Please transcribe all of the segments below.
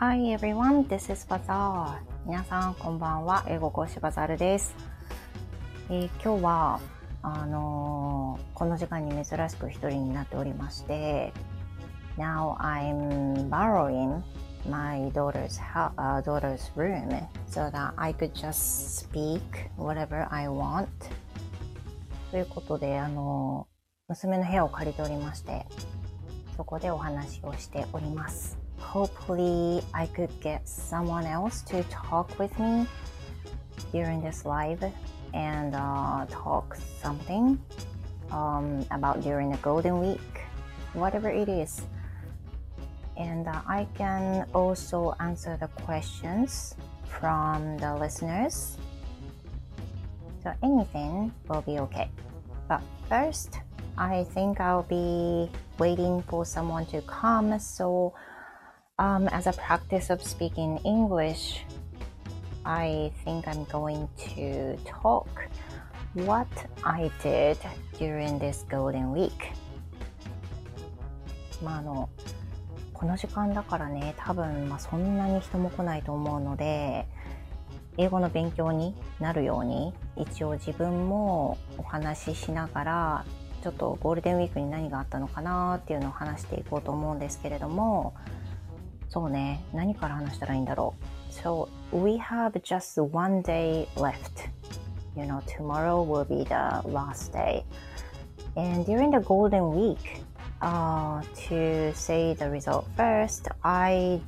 Hi everyone, this is Bazaar. 皆さんこんばんは。英語講師バザールです。えー、今日はあのー、この時間に珍しく一人になっておりまして、Now I'm borrowing my daughter's, uh, daughter's room so that I could just speak whatever I want. ということで、あのー、娘の部屋を借りておりまして、そこでお話をしております。Hopefully I could get someone else to talk with me during this live and uh, talk something um, about during the golden week whatever it is. And uh, i can also answer the questions from the listeners. So anything will be okay. But first i think i'll be waiting for someone to come. So um, as a practice of speaking English, I think I'm going to talk what I did during this golden week. まああのこの時間だからね多分、まあ、そんなに人も来ないと思うので英語の勉強になるように一応自分もお話ししながらちょっとゴールデンウィークに何があったのかなっていうのを話していこうと思うんですけれどもそうね、何から話したらいいんだろう。So, we have just one day left. You know, tomorrow will be the last day. And during the golden week, uh, to say the result first, I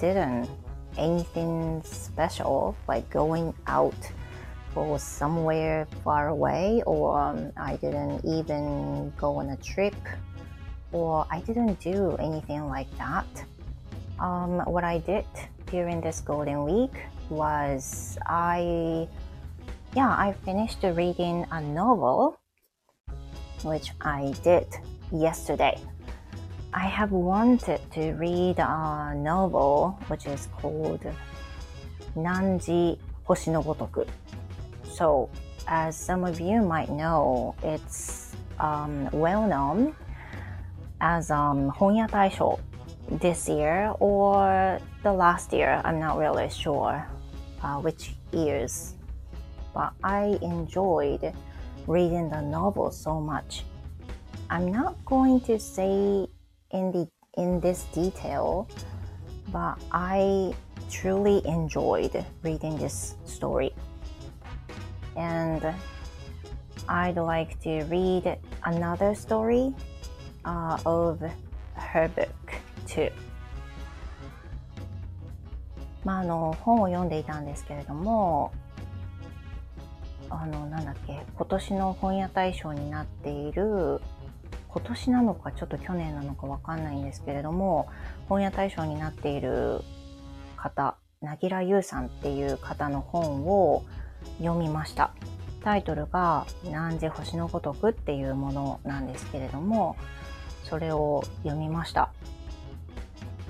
didn't anything special like going out for somewhere far away or um, I didn't even go on a trip or I didn't do anything like that um, what I did during this golden week was I, yeah, I finished reading a novel, which I did yesterday. I have wanted to read a novel which is called Nanji Hoshi no So, as some of you might know, it's um, well known as um, Honya Taisho this year or the last year. I'm not really sure uh, which years. But I enjoyed reading the novel so much. I'm not going to say in the in this detail, but I truly enjoyed reading this story. And I'd like to read another story uh, of her book. To まああの本を読んでいたんですけれどもあのなんだっけ今年の本屋大賞になっている今年なのかちょっと去年なのかわかんないんですけれども本屋大賞になっている方なぎらゆうさんっていう方の本を読みました。タイトルが「何時星のごとく」っていうものなんですけれどもそれを読みました。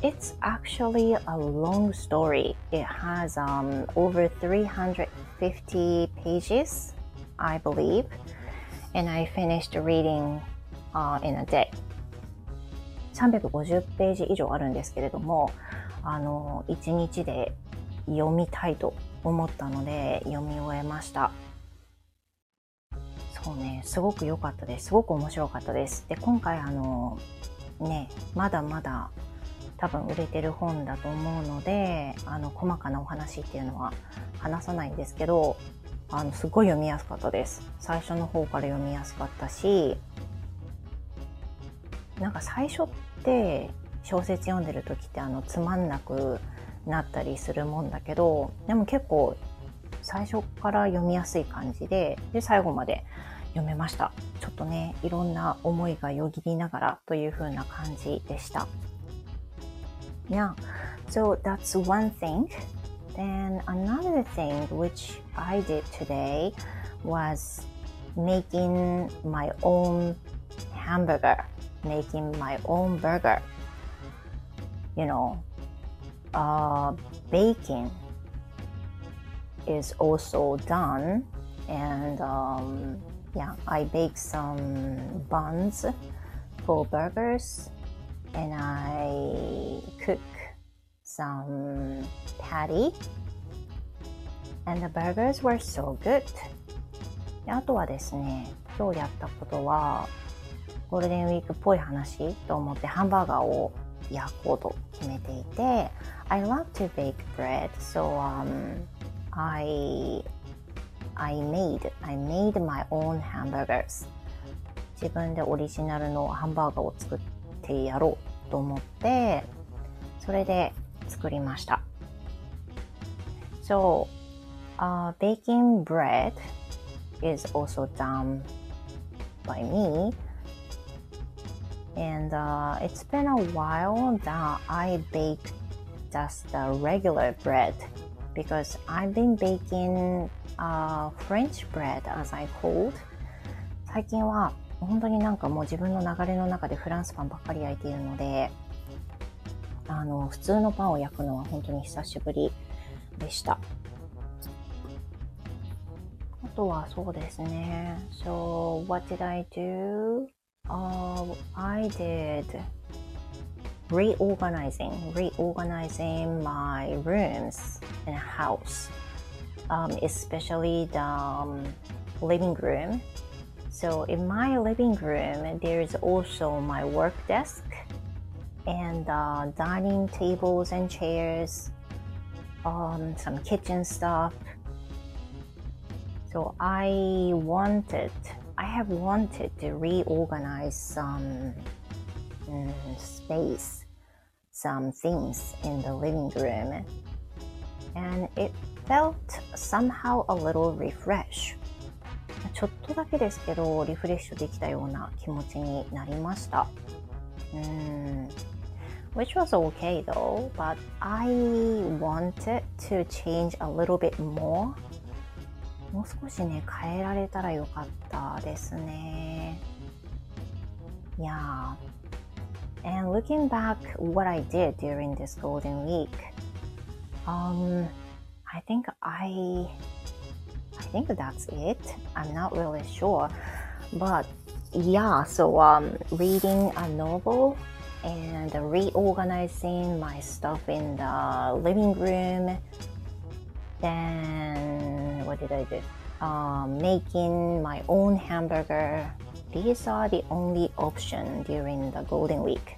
It's actually a long story. It has um, over 350 pages, I believe, and I finished reading uh, in a day. 350ページ以上あるんですけれども、あの、1日で読みたいと思ったので読み終えました。そうね、すごく良かったです。すごく面白かったです。で、今回あの、ね、まだまだ多分売れてる本だと思うのであの細かなお話っていうのは話さないんですけどあのすごい読みやすかったです。最初の方から読みやすかったしなんか最初って小説読んでる時ってあのつまんなくなったりするもんだけどでも結構最初から読みやすい感じでで最後まで読めました。ちょっとねいろんな思いがよぎりながらという風な感じでした。Yeah, so that's one thing. Then another thing which I did today was making my own hamburger, making my own burger. You know, uh, baking is also done, and um, yeah, I baked some buns for burgers and I cook some patty and the burgers were so good であとはですね今日やったことはゴールデンウィークっぽい話と思ってハンバーガーを焼こうと決めていて I love to bake bread so um, I I made I made my own hamburgers 自分でオリジナルのハンバーガーを作ってやろうと思ってそれで作りました So uh, baking bread is also done by me and uh, it's been a while that I bake just the regular bread because I've been baking uh, French bread as I called 最近は 本当になんかもう自分の流れの中でフランスパンばっかり焼いているのであの普通のパンを焼くのは本当に久しぶりでしたあとはそうですね So what did I do? Uh, I did reorganizing, reorganizing my rooms in a house, um, especially the um, living room. So in my living room, there's also my work desk and uh, dining tables and chairs, um, some kitchen stuff. So I wanted, I have wanted to reorganize some um, space, some things in the living room, and it felt somehow a little refresh. ちょっとだけですけど、リフレッシュできたような気持ちになりました。うん。Which was okay though, but I wanted to change a little bit more. もう少しね、変えられたらよかったですね。Yeah. And looking back what I did during this golden week, um, I think I I think that's it. I'm not really sure. But yeah, so um, reading a novel and reorganizing my stuff in the living room. Then, what did I do? Um, making my own hamburger. These are the only option during the golden week.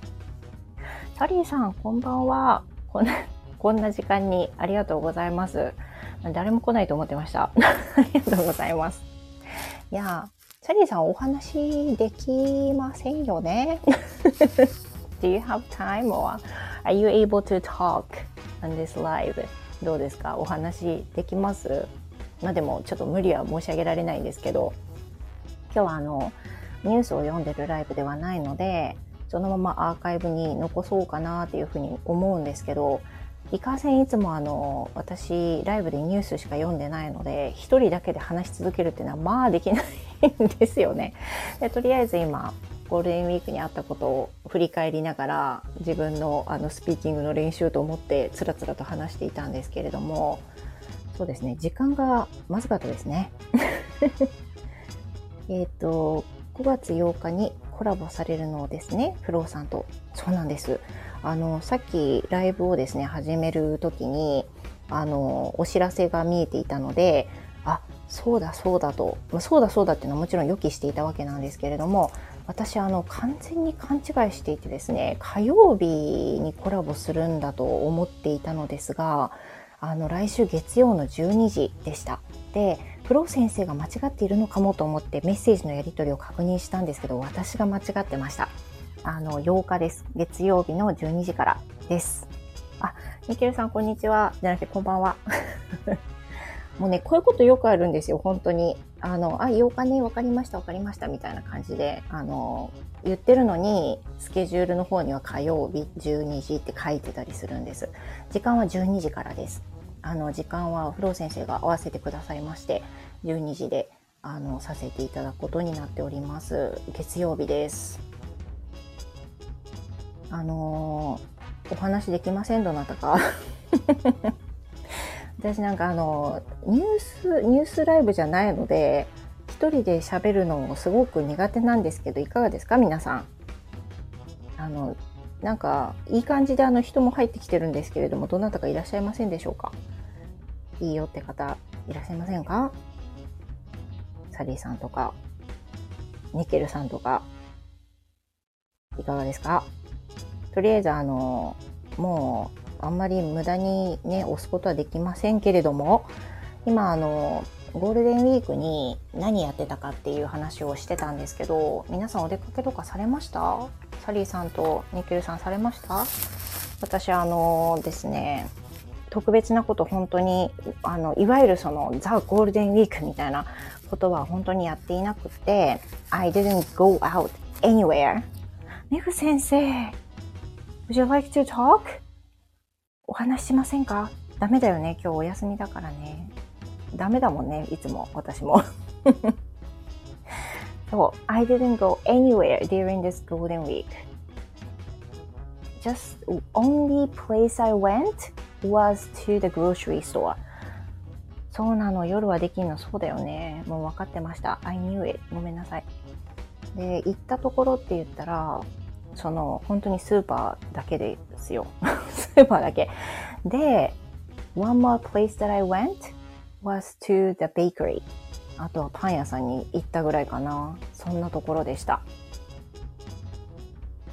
サリーさん、こんばんは。こんなこんな時間にありがとうございます。 誰も来ないと思ってました。ありがとうございます。いやー、チャリーさんお話できませんよね Do you have time or are you able to talk on this live? どうですか？お話できます？まあでもちょっと無理は申し上げられないんですけど、今日はあの、ニュースを読んでるライブではないので、そのままアーカイブに残そうかなっていうふうに思うんですけど、いかんせんいつもあの私ライブでニュースしか読んでないので一人だけで話し続けるっていうのはまあできないんですよね。でとりあえず今ゴールデンウィークにあったことを振り返りながら自分のあのスピーキングの練習と思ってつらつらと話していたんですけれどもそうですね時間がまずかったですね。えっと5月8日にコラボされるのですねフローさんとそうなんです。あのさっきライブをですね始める時にあのお知らせが見えていたのであそうだそうだと、まあ、そうだそうだっていうのはもちろん予期していたわけなんですけれども私あの完全に勘違いしていてですね火曜日にコラボするんだと思っていたのですがあの来週月曜の12時でした。でプロ先生が間違っているのかもと思ってメッセージのやり取りを確認したんですけど私が間違ってました。あの、8日です。月曜日の12時からです。あ、ミケルさん、こんにちは。じゃなくて、こんばんは。もうね、こういうことよくあるんですよ、本当に。あの、あ、8日ね、わかりました、わかりました、みたいな感じで、あの、言ってるのに、スケジュールの方には火曜日12時って書いてたりするんです。時間は12時からです。あの、時間は、フロー先生が合わせてくださいまして、12時で、あの、させていただくことになっております。月曜日です。あのーお話できませんどなたか。私なんかあのニュースニュースライブじゃないので一人で喋るのもすごく苦手なんですけどいかがですか？皆さん。あのなんか、いい感じであの人も入ってきてるんですけれども、どなたかいらっしゃいませんでしょうか？いいよって方、いらっしゃいませんか？サリーさんとか、ニケルさんとか、いかがですか？とりあえずあの、もう、あんまり無駄にね、押すことはできませんけれども、今あの、ゴールデンウィークに何やってたかっていう話をしてたんですけど、皆さんお出かけとかされました？サリーさんとニケルさんされました？私あのですね、特別なこと本当に、あの、いわゆるそのザ・ゴールデンウィークみたいなことは本当にやっていなくて、I didn't go out anywhere. メグ先生、Would you like to talk? お話しませんかダメだよね。今日お休みだからね。ダメだもんね。いつも、私も。そう、I didn't go anywhere during this golden week. Just only place I went was to the grocery store. そうなの、夜はできんの、そうだよね。もう分かってました。I knew it. ごめんなさい。で、行ったところって言ったら、その、本当にスーパーだけですよ。スーパーだけ。で、one more place that I went was to the bakery. あとはパン屋さんに行ったぐらいかな。そんなところでした。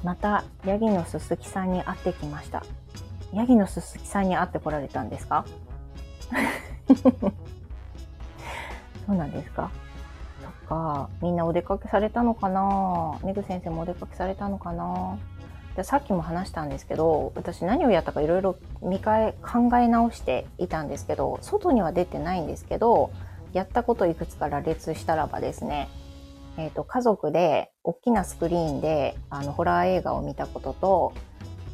また、ヤギのすすきさんに会ってきました。ヤギのすすきさんに会ってこられたんですか？そうなんですか？か。みんなお出かけされたのかな？メグ先生もお出かけされたのかな？でさっきも話したんですけど、私何をやったかいろいろ見返、考え直していたんですけど、外には出てないんですけど、やったこといくつか羅列したらばですね、えっ、ー、と、家族で大きなスクリーンであのホラー映画を見たことと、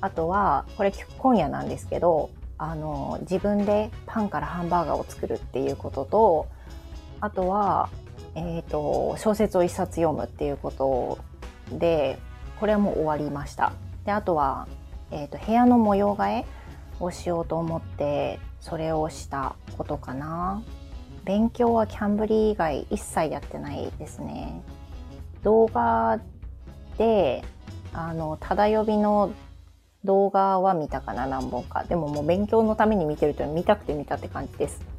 あとは、これ今夜なんですけど、あの、自分でパンからハンバーガーを作るっていうことと、あとは、え、ー、と、小説を一冊読むっていうことで、これはもう終わりました。で、あとは、えっ、ー、と、部屋の模様替えをしようと思って、それをしたことかな。勉強はキャンブリー以外一切やってないですね。動画で、あの、ただ呼びの動画は見たかな、何本か。でももう勉強のために見てると見たくて見たって感じです。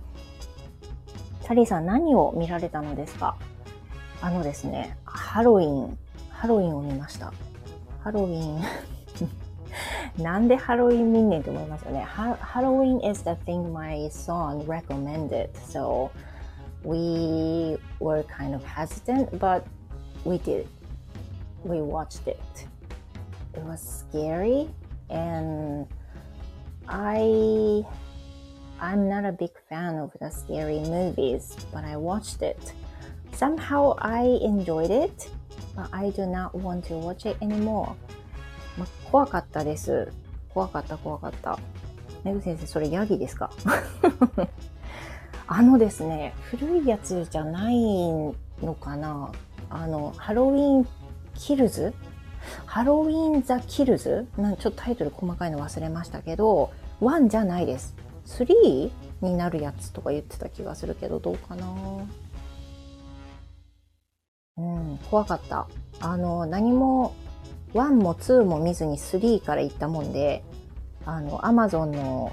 サリーさん何を見られたのですかあのですね、ハロウィン、ハロウィンを見ました。ハロウィンなんでハロウィン見んねんって思いますよね。ハロウィン is the thing my son recommended. So we were kind of hesitant, but we did. We watched it. It was scary and I I'm not a big fan of the scary movies, but I watched it. Somehow I enjoyed it, but I do not want to watch it anymore. まあ、怖かったです。怖かった怖かった。めぐ先生、それヤギですか？あのですね、古いやつじゃないのかな？あの、ハロウィンキルズハロウィン・ザ・キルズなんちょっとタイトル細かいの忘れましたけど、1じゃないです。3になるやつとか言ってた気がするけど、どうかな？うん、怖かった。あの、何も、1も2も見ずに3から行ったもんで、あの、アマゾンの、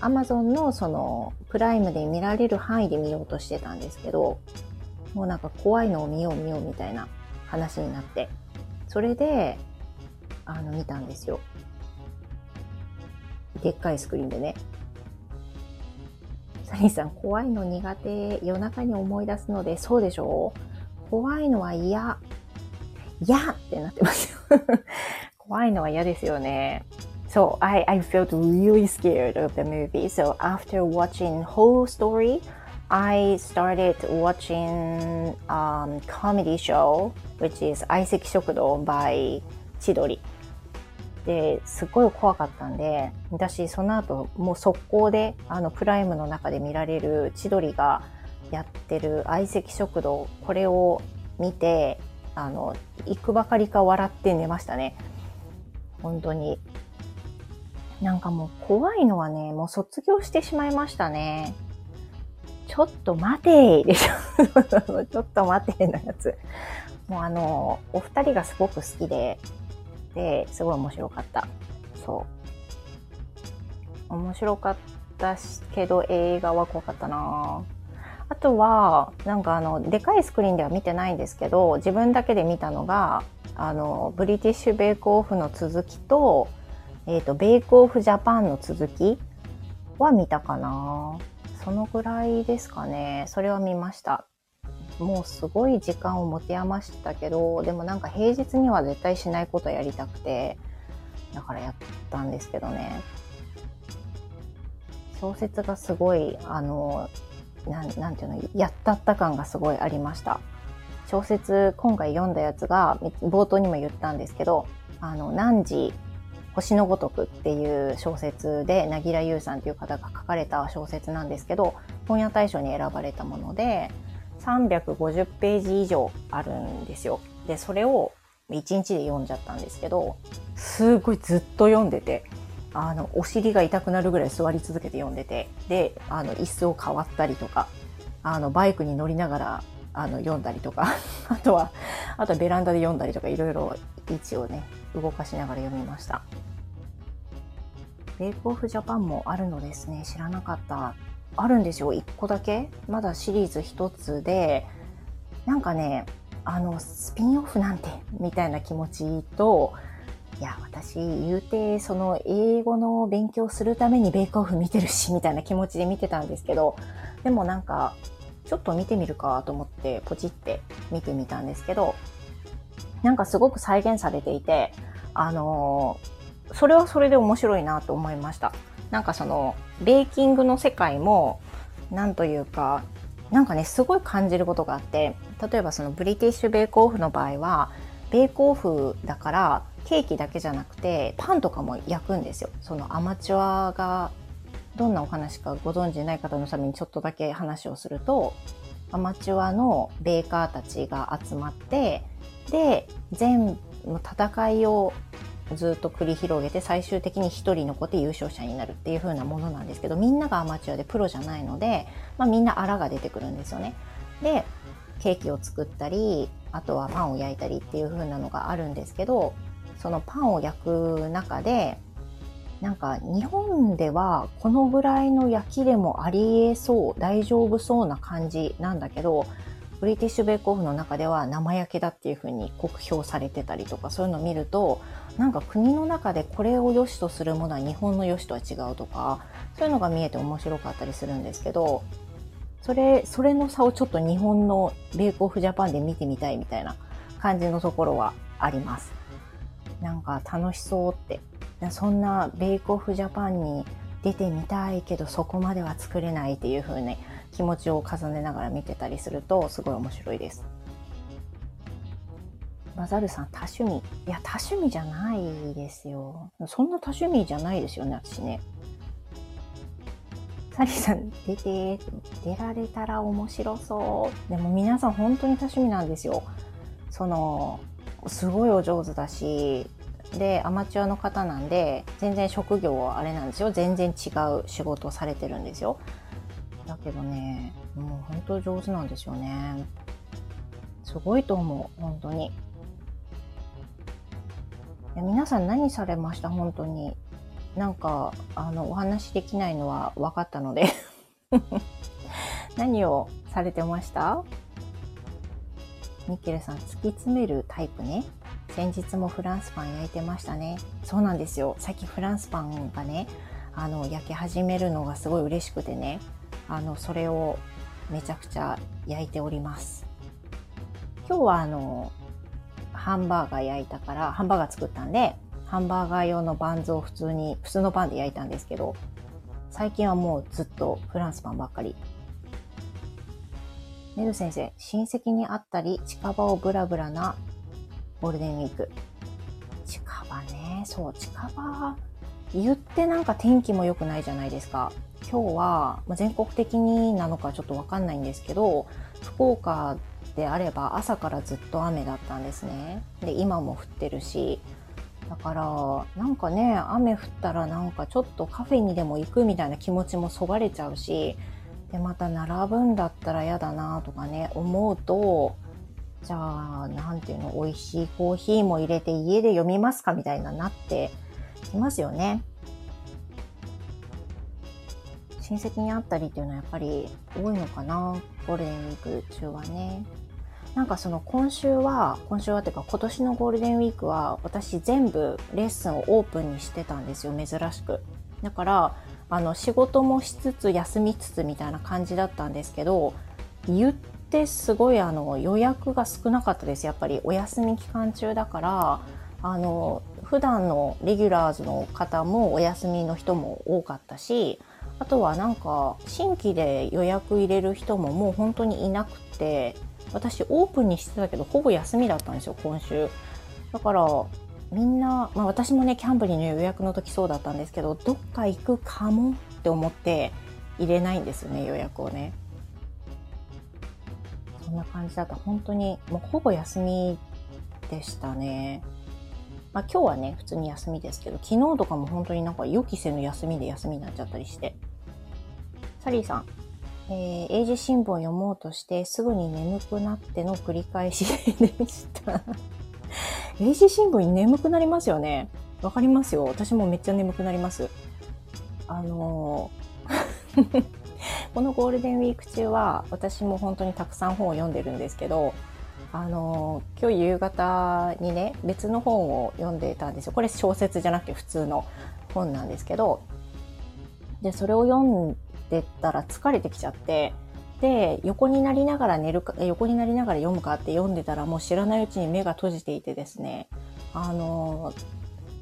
アマゾンのその、プライムで見られる範囲で見ようとしてたんですけど、もうなんか怖いのを見よう見ようみたいな話になって、それで、あの、見たんですよ。でっかいスクリーンでね。サニーさん、怖いの苦手、夜中に思い出すので、そうでしょう怖いのは嫌。嫌ってなってますよ。怖いのは嫌ですよね。So I, I felt really scared of the movie. So after watching whole story, I started watching um, comedy show, which is 相席食堂 by 千鳥。で、すっごい怖かったんで、私その後もう速攻であのプライムの中で見られる千鳥がやってる相席食堂、これを見て、あの、行くばかりか笑って寝ましたね。本当に。なんかもう怖いのはね、もう卒業してしまいましたね。ちょっと待てでしょ。ちょっと待てのやつ。もうあの、お二人がすごく好きで、で、すごい面白かった。そう。面白かったけど、映画は怖かったなあとは、なんかあの、でかいスクリーンでは見てないんですけど、自分だけで見たのが、あの、ブリティッシュベイクオフの続きと、えっ、ー、と、ベイクオフジャパンの続きは見たかなそのぐらいですかね。それは見ました。もうすごい時間を持て余したけど、でもなんか平日には絶対しないことやりたくて、だからやったんですけどね。小説がすごい、あの、ななんていうの、やったった感がすごいありました。小説、今回読んだやつが、冒頭にも言ったんですけど、あの、何時、星のごとくっていう小説で、なぎらゆうさんという方が書かれた小説なんですけど、本屋大賞に選ばれたもので、350ページ以上あるんですよ。で、それを1日で読んじゃったんですけど、すごいずっと読んでて、あの、お尻が痛くなるぐらい座り続けて読んでて、で、あの、椅子を変わったりとか、あの、バイクに乗りながら、あの、読んだりとか、あとは、あとはベランダで読んだりとか、いろいろ位置をね、動かしながら読みました。ベイクオフジャパンもあるのですね。知らなかった。あるんですよ。1個だけ。まだシリーズ1つで、なんかね、あの、スピンオフなんて、みたいな気持ちと、いや、私、言うて、その、英語の勉強するためにベイクオフ見てるし、みたいな気持ちで見てたんですけど、でもなんか、ちょっと見てみるかと思って、ポチって見てみたんですけど、なんかすごく再現されていて、あのそれはそれで面白いなと思いました。なんかその、ベーキングの世界も、なんというか、なんかね、すごい感じることがあって、例えばそのブリティッシュベークオフの場合は、ベークオフだからケーキだけじゃなくてパンとかも焼くんですよ。そのアマチュアがどんなお話かご存知ない方のためにちょっとだけ話をするとアマチュアのベーカーたちが集まってで全の戦いをずっと繰り広げて最終的に1人残って優勝者になるっていう風なものなんですけどみんながアマチュアでプロじゃないので、まあ、みんなあらが出てくるんですよね。でケーキを作ったりあとはパンを焼いたりっていう風なのがあるんですけどそのパンを焼く中でなんか日本ではこのぐらいの焼きでもありえそう大丈夫そうな感じなんだけどブリティッシュベイクオフの中では生焼けだっていう風に酷評されてたりとかそういうのを見るとなんか国の中でこれを良しとするものは日本の良しとは違うとかそういうのが見えて面白かったりするんですけどそれそれの差をちょっと日本のベイクオフジャパンで見てみたいみたいな感じのところはあります。なんか楽しそうってそんなベイクオフジャパンに出てみたいけどそこまでは作れないっていう風に気持ちを重ねながら見てたりするとすごい面白いです。バザルさん多趣味いや多趣味じゃないですよ。そんな多趣味じゃないですよね私ね。サリーさん出て出られたら面白そう。でも皆さん本当に多趣味なんですよ。そのすごいお上手だしでアマチュアの方なんで全然職業はあれなんですよ全然違う仕事をされてるんですよだけどねもう本当上手なんですよね。すごいと思う本当に。いや皆さん何されました？本当に。なんかあのお話できないのは分かったので。何をされてました？ミッケルさん突き詰めるタイプね。先日もフランスパン焼いてましたね。そうなんですよ。さっきフランスパンがね、あの、焼き始めるのがすごい嬉しくてね、あの、それをめちゃくちゃ焼いております。今日はあの、ハンバーガー焼いたから、ハンバーガー作ったんで、ハンバーガー用のバンズを普通に、普通のパンで焼いたんですけど、最近はもうずっとフランスパンばっかり。ネル先生、親戚に会ったり、近場をブラブラなゴールデンウィーク。近場ね、そう、近場、言ってなんか天気も良くないじゃないですか。今日は、ま全国的になのかちょっとわかんないんですけど、福岡であれば朝からずっと雨だったんですね。で、今も降ってるし、だから、なんかね、雨降ったらなんかちょっとカフェにでも行くみたいな気持ちもそがれちゃうし、で、また並ぶんだったら嫌だなとかね、思うと、じゃあ、なんていうの、美味しいコーヒーも入れて家で読みますかみたいななっていますよね。親戚に会ったりっていうのはやっぱり多いのかなゴールデンウィーク中はね。なんかその今週は、今週はっていうか今年のゴールデンウィークは私全部レッスンをオープンにしてたんですよ、珍しく。だから、あの仕事もしつつ休みつつみたいな感じだったんですけど、言ってすごいあの予約が少なかったです。やっぱりお休み期間中だから、あの、普段のレギュラーズの方もお休みの人も多かったし、あとはなんか新規で予約入れる人ももう本当にいなくて私オープンにしてたけどほぼ休みだったんですよ今週。だからみんな、まあ、私もねキャンブリーの予約の時そうだったんですけどどっか行くかもって思って入れないんですよね予約をね。そんな感じだと本当にもうほぼ休みでしたね。まあ今日はね普通に休みですけど昨日とかも本当になんか予期せぬ休みで休みになっちゃったりして。サリーさん、えー、英字新聞を読もうとしてすぐに眠くなっての繰り返しで した。英字新聞に眠くなりますよね。わかりますよ。私もめっちゃ眠くなります。あのー このゴールデンウィーク中は私も本当にたくさん本を読んでるんですけど、あのー、今日夕方にね、別の本を読んでたんですよ。これ小説じゃなくて普通の本なんですけど、で、それを読んってたら疲れてきちゃって、で、横になりながら寝るか、横になりながら読むかって読んでたらもう知らないうちに目が閉じていてですね、あの、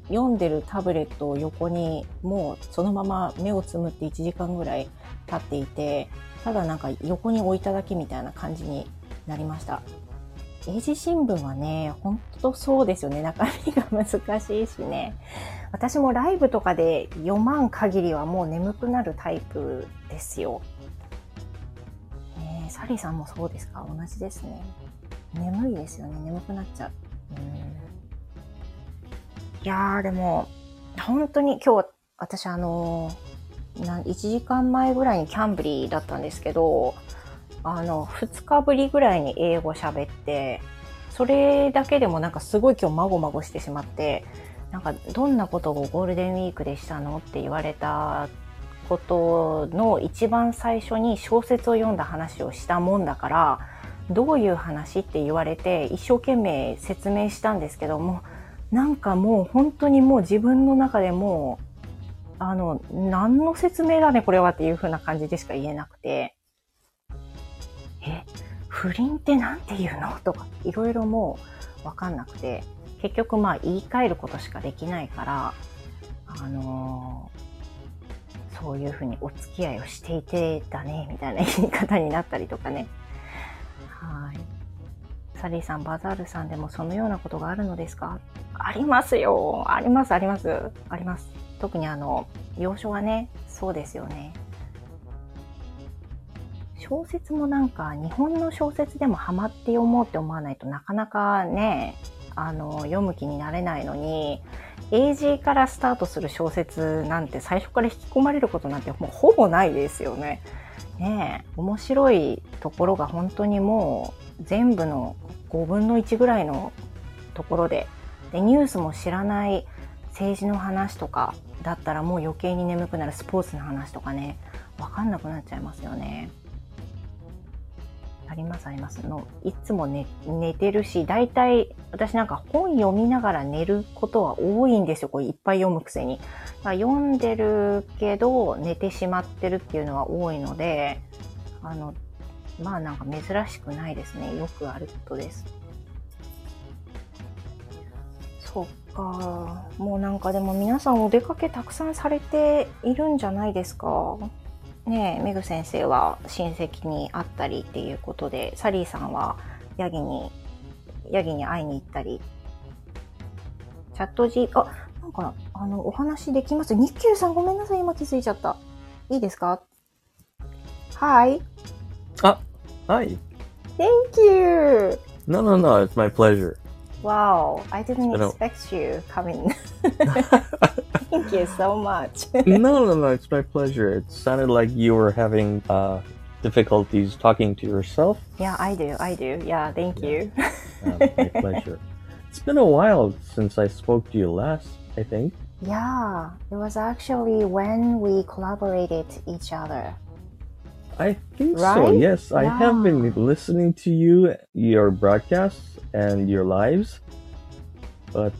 読んでるタブレットを横にもうそのまま目をつむって1時間ぐらい経っていて、ただなんか横に置いただけみたいな感じになりました。英字新聞はね、ほんとそうですよね。中身が難しいしね。私もライブとかで読まん限りはもう眠くなるタイプですよ。えー、サリーさんもそうですか？同じですね。眠いですよね。眠くなっちゃう。ういやー、でも、本当に今日、私あのー、1時間前ぐらいにキャンブリーだったんですけど、あの、2日ぶりぐらいに英語喋って、それだけでもなんかすごい今日まごまごしてしまって、なんかどんなことをゴールデンウィークでしたのって言われたことの一番最初に小説を読んだ話をしたもんだからどういう話って言われて一生懸命説明したんですけどもなんかもう本当にもう自分の中でもあの何の説明だねこれはっていう風な感じでしか言えなくて。え不倫って何て言うの？とかいろいろもう分かんなくて結局まあ言い換えることしかできないから、あのー、そういうふうにお付き合いをしていてだね、みたいな言い方になったりとかね。はい。サリーさん、バザールさんでもそのようなことがあるのですか？ありますよ。あります、あります。あります。特にあの、洋書はね、そうですよね。小説もなんか日本の小説でもハマって読もうって思わないとなかなかね、あの読む気になれないのに英字からスタートする小説なんて最初から引き込まれることなんてもうほぼないですよね。ねえ面白いところが本当にもう全部の5分の1ぐらいのところででニュースも知らない政治の話とかだったらもう余計に眠くなるスポーツの話とかね分かんなくなっちゃいますよね。ありますありますの。いつも寝寝てるし、大体私なんか本読みながら寝ることは多いんですよ。これいっぱい読むくせに。読んでるけど寝てしまってるっていうのは多いので、あの、まあなんか珍しくないですね。よくあることです。そっか。もうなんかでも皆さんお出かけたくさんされているんじゃないですか？ねメグ先生は親戚に会ったりっていうことで、サリーさんはヤギに、ヤギに会いに行ったり。チャット G、あ、なんか、あの、お話できます？ニッキューさんごめんなさい、今気づいちゃった。いいですか ?Hi. あ、Hi. Thank you. No, no, no, it's my pleasure. Wow, I didn't expect you coming. Thank you so much. no, no, no, it's my pleasure. It sounded like you were having uh, difficulties talking to yourself? Yeah, I do. I do. Yeah, thank you. Uh, my pleasure. It's been a while since I spoke to you last, I think. yeah, it was actually when we collaborated each other. I think so, Right? yes. I have been listening to you, your broadcasts, and your lives. But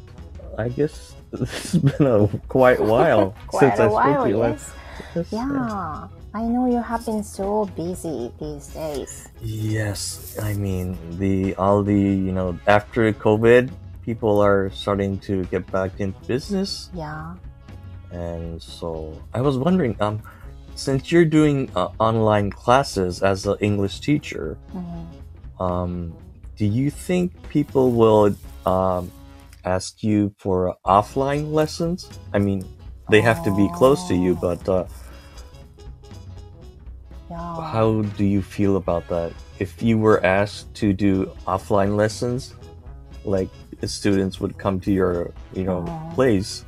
I guess this has been a quite while Quite since a I spoke while, to you yes. last. Yes, Yeah, I know you have been so busy these days. Yes, I mean the all the you know after COVID, people are starting to get back into business, Yeah. and so I was wondering, um, since you're doing uh, online classes as an English teacher, Mhm. um, do you think people will um, ask you for offline lessons? I mean, they have to be close to you, but uh, Yeah. How do you feel about that? If you were asked to do offline lessons, like students would come to your, you know, Oh. place,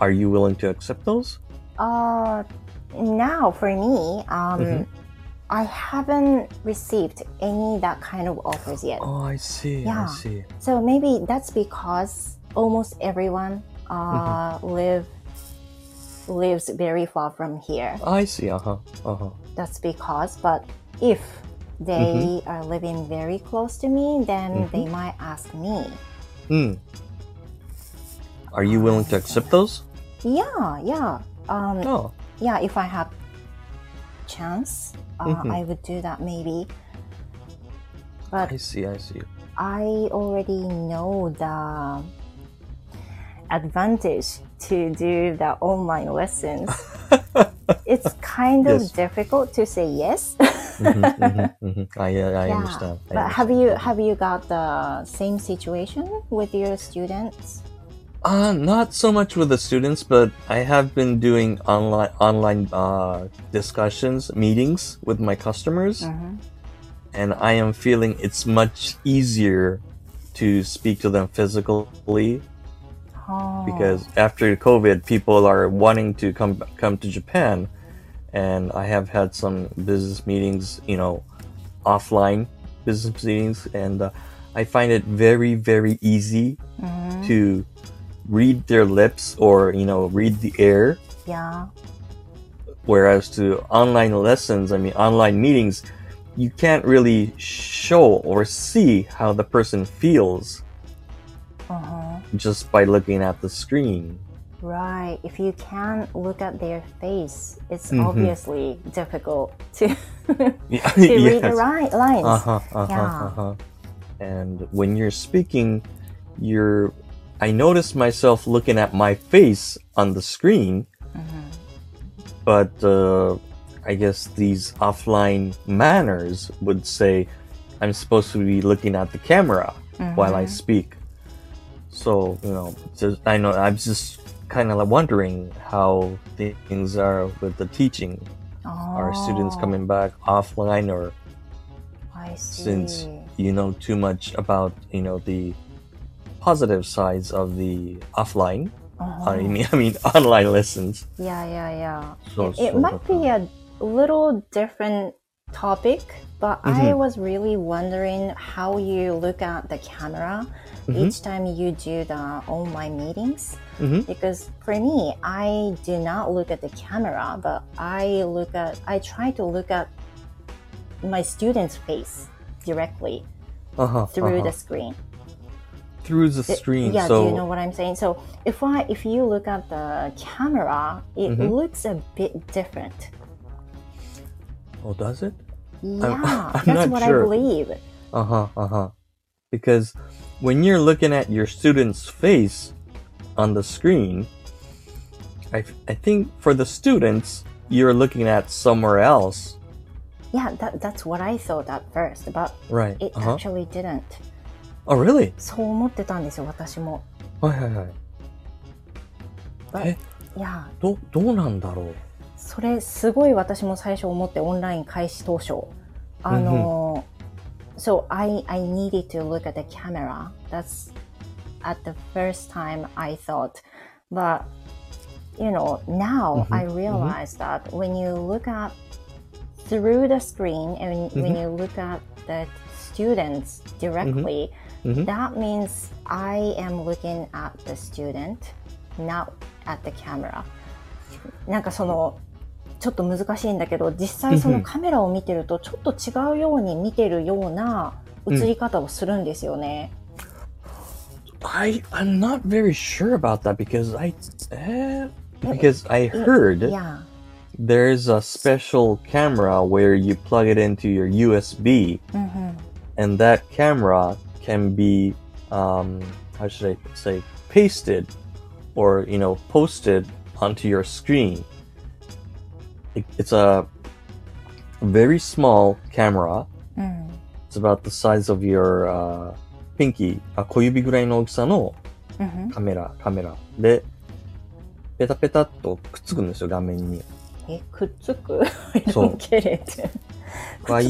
are you willing to accept those? Uh, now for me, um, Mhm. I haven't received any that kind of offers yet. Oh, I see. Yeah. I see. So maybe that's because almost everyone uh, live lives very far from here. I see. Uh huh. Uh huh. That's because, but if they are living very close to me, then they might ask me. Hmm. Are you willing to accept those? Yeah, yeah, um, Oh. yeah. If I have chance, uh, Mhm. I would do that maybe. But I see. I see. I already know the advantage to do the online lessons. it's kind of Yes. difficult to say yes. Mhm, mhm, mhm. I, uh, I Yeah, understand. I but have you have you got the same situation with your students? Uh, not so much with the students, but I have been doing online online uh, discussions, meetings with my customers, Mhm. and I am feeling it's much easier to speak to them physically Oh. because after COVID, people are wanting to come come to Japan, and I have had some business meetings, you know, offline business meetings, and uh, I find it very very easy Mhm. to read their lips or you know read the air yeah, whereas to online lessons i mean online meetings you can't really show or see how the person feels uh-huh. just by looking at the screen right. If you can't look at their face, it's Mhm. obviously difficult to yeah, to read the ri- lines. uh-huh, uh-huh, Yeah. uh-huh. and when you're speaking you're i notice myself looking at my face on the screen Mhm. but uh, I guess these offline manners would say I'm supposed to be looking at the camera while I Mhm. speak. So you know, just, I know I'm just kind of like wondering how things are with the teaching. Are students Oh, coming back offline, or since you know too much about you know the positive sides of the offline? Uh-huh. I mean, I mean online lessons. Yeah, yeah, yeah. So, it, it so, might be a little different topic, but I Mhm. was really wondering how you look at the camera Mhm. each time you do the online meetings. Mhm. Because for me, I do not look at the camera, but I look at, I try to look at my student's face directly uh-huh, through uh-huh. the screen. Through the It- screen. yeah, so do you know what I'm saying? So if I if you look at the camera, it Mhm. looks a bit different. oh, does it? Yeah, I'm that's not what sure. I believe. Uh huh. Uh huh. Because when you're looking at your student's face on the screen, I I think for the students you're looking at somewhere else. Yeah, that, that's what I thought at first, but Right. it Uh huh. actually didn't. Oh, really? そう思ってたんですよ、私も。はいはいはい。But, え、いや、どどうなんだろう。それすごい私も最初思ってオンライン開始当初。あの、So I, I needed to look at the camera. That's at the first time I thought. But, you know, now Mhm, I realize that when you look at through the screen and when Mhm. you look at the students directly, Mhm. that means I am looking at the student, not at the camera. なんかその、ちょっと難しいんだけど、実際そのカメラを見てると、ちょっと違うように見てるような映り方をするんですよね。I I'm not very sure about that because I eh, because I heard there's a special camera where you plug it into your USB and that camera can be um how should I say pasted or you know posted onto your screen. It, it's a very small camera うん。It's about the size of your、uh, pinky あ小指ぐらいの大きさのカメラ、カメラで、ペタペタっとくっつくんですよ、画面に。え、くっつくそう。くっつ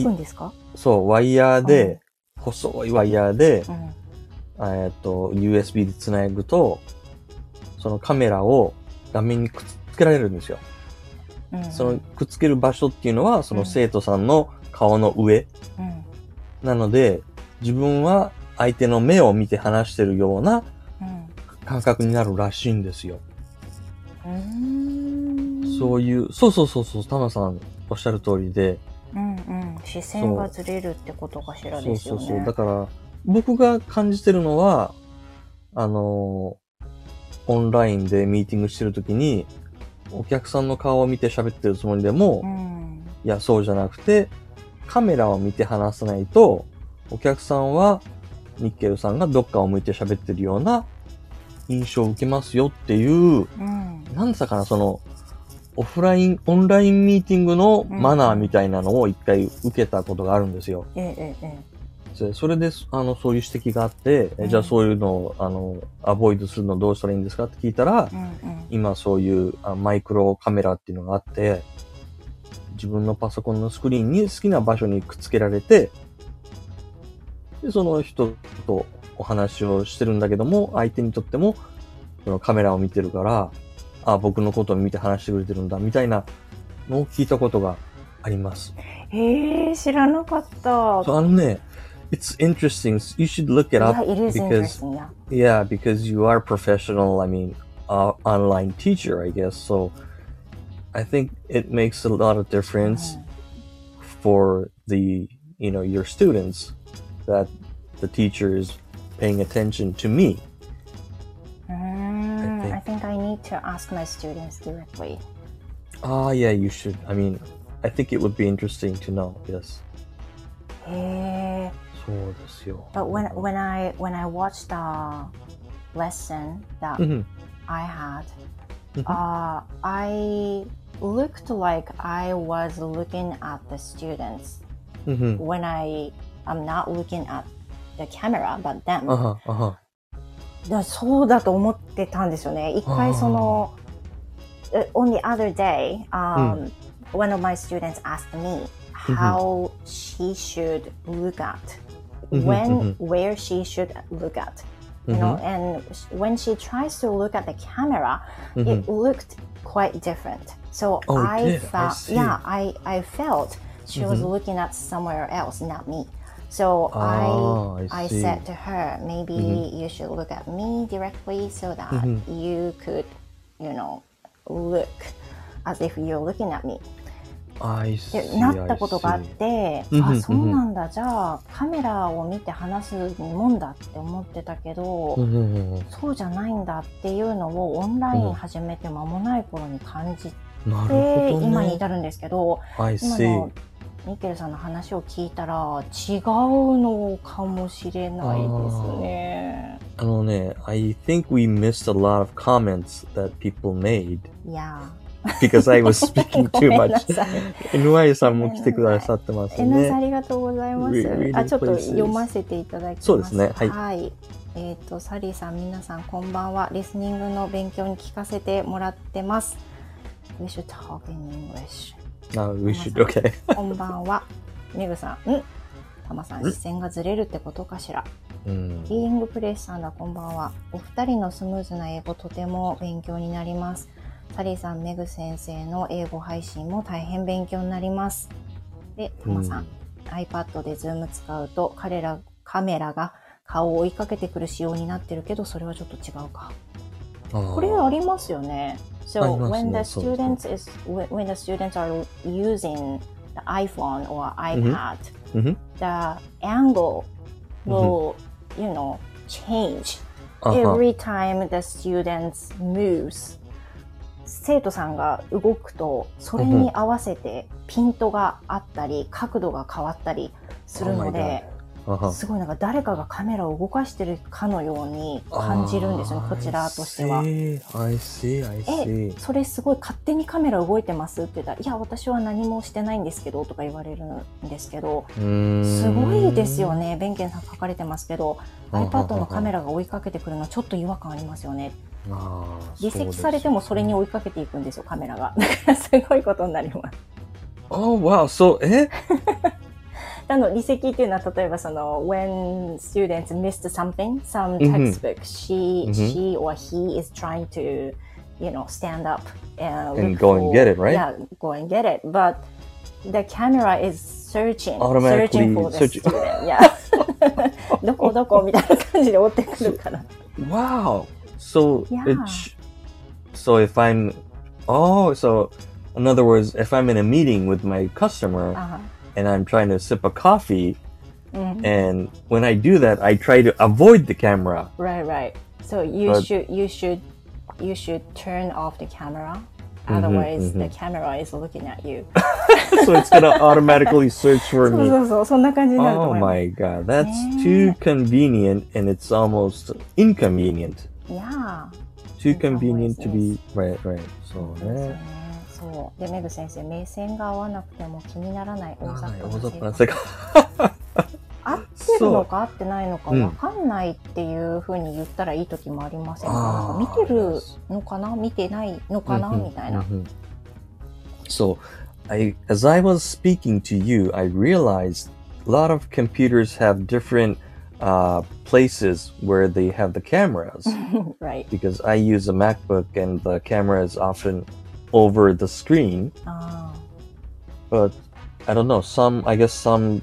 くんですかそう、ワイヤーで、細いワイヤーで、うん。えっと、USB でつなぐと、そのカメラを画面にくっつけられるんですよ。うんそのくっつける場所っていうのは、そのうん生徒さんの顔の上。うん。なので、自分は相手の目を見て話してるようなうん。感覚になるらしいんですよ。うーん。そういう、そうそうそうそう、タマさんおっしゃる通りで、うんうん。視線がずれるってことかしらそうですよね。そうそう。だから、僕が感じてるのは、あの、オンラインでミーティングしてるときに、お客さんの顔を見て喋ってるつもりでも、うん。いや、そうじゃなくて、カメラを見て話さないと、お客さんは、ニッケルさんがどっかを向いて喋ってるような印象を受けますよっていう、うん。なんだかな、その、オフライン、オンラインミーティングのマナーみたいなのを一回受けたことがあるんですよ。ええええ。でそれで、あの、そういう指摘があって、じゃあそういうのを、あの、アボイドするのどうしたらいいんですかって聞いたら、うんうん。今そういうあマイクロカメラっていうのがあって、自分のパソコンのスクリーンに好きな場所にくっつけられて、で、その人とお話をしてるんだけども、相手にとっても、そのカメラを見てるから、あ、僕のことを見て話してくれてるんだ、みたいなのを聞いたことがあります。へえ、知らなかった。そうあのね、it's interesting. You should look it up Yeah, it because yeah. Yeah, because you are professional. I mean, uh, online teacher, I guess. So, I think it makes a lot of difference for the you know your students that the teacher is paying attention to me. うーん I think- I think I need to ask my students directly. Ah, yeah, you should. I mean, I think it would be interesting to know. Yes. Yeah. But when when I when I watched the lesson that mm -hmm. I had, mm -hmm. uh, I looked like I was looking at the students mm -hmm. when I am not looking at the camera, but them. Uh -huh, uh -huh. だそうだと思ってたんですよね。一回その、uh, on the other day, um, one of my students asked me how she should look at, うんうん when, where she should look at. You know, and sh- when she tries to look at the camera, うん it looked quite different. So Oh, it I did? I thought, see. yeah, I, I felt she was Mhm. looking at somewhere else, not me. So Ah, I, I I said to her, maybe Mhm. you should look at me directly so that Mhm. you could, you know, look as if you're looking at me. I で see. なったことがあっ.て、あ、そうなんだ、じゃあカメラを見て話すもんだって思ってたけど、そうじゃないんだっていうのをオンライン始めて間もない頃に感じて。今に至るんですけど、今.のニケルさんの話を聞いたら違うのかもしれないですね。あのね、I think we missed a lot of comments that people made いや because I was speaking ー、too much. NY さんも来てくださってますえなさんあね。りがとうございます。あ、ちょっと.読ませていただきます。そうですねはいはい。えっ、と、サリーさん、皆さん、こんばんは。リスニングの勉強に聞かせてもらってます。We should talk in English. No, we should, okay. こんばんは。メグさん、んタマさん、視線がずれるってことかしら。うんヒーリングプレイスさんだ、こんばんは。お二人のスムーズな英語、とても勉強になります。サリーさん、メグ先生の英語配信も大変勉強になります。で、たまさん、iPad で Zoom 使うと、彼ら、カメラが顔を追いかけてくる仕様になってるけど、それはちょっと違うか。これありますよね。So when the students is when the students are using the iPhone or iPad, Mhm. the angle will you know change あは every time the students moves. 生徒さんが動くとそれに合わせてピントがあったり角度が変わったりするので、あはすごいなんか誰かがカメラを動かしてるかのように感じるんですよねこちらとしては。え.それすごい勝手にカメラ動いてますって言ったら「いや私は何もしてないんですけど」とか言われるんですけどすすごいですよ。ね弁慶さん書かれてますけどうん iPad のカメラが追いかけてくるのはちょっと違和感ありますよね離席されてもそれに追いかけていくんですよカメラが だからすごいことになります Oh, wow. So, え？あの離席っていうのは例えばその when students missed something some うん textbook she うん she or he is trying to you know stand up and, And look go and for- get it, right? yeah go and get it but the camera is searching Automatically searching for the searching. student yeah どこどこみたいな感じで追ってくるから Wow. So Yeah. it's so if I'm oh so in other words if I'm in a meeting with my customer あ and I'm trying to sip a coffee. Mm-hmm. And when I do that, I try to avoid the camera. Right, right. So you but, should you should you should turn off the camera. Mm-hmm, Otherwise, mm-hmm, mm-hmm. the camera is looking at you. so it's gonna automatically search for me. Oh my god, that's too convenient, and it's almost inconvenient. Yeah. Too convenient to be right, right. So. Yeah. そうでメグ先生、目線が合わなくても気にならない大雑大把な世。界。合ってるのか合ってないのかうんわかんないっていうふうに言ったらいい時もありませんか、あーなんか見てるのかな見てないのかな、Mhm, みたいな。mhm. So, I, as I was speaking to you, I realized a lot of computers have different uh, places where they have the cameras. right. because I use a MacBook and the camera is often over the screen. Oh. But I don't know. Some, I guess, some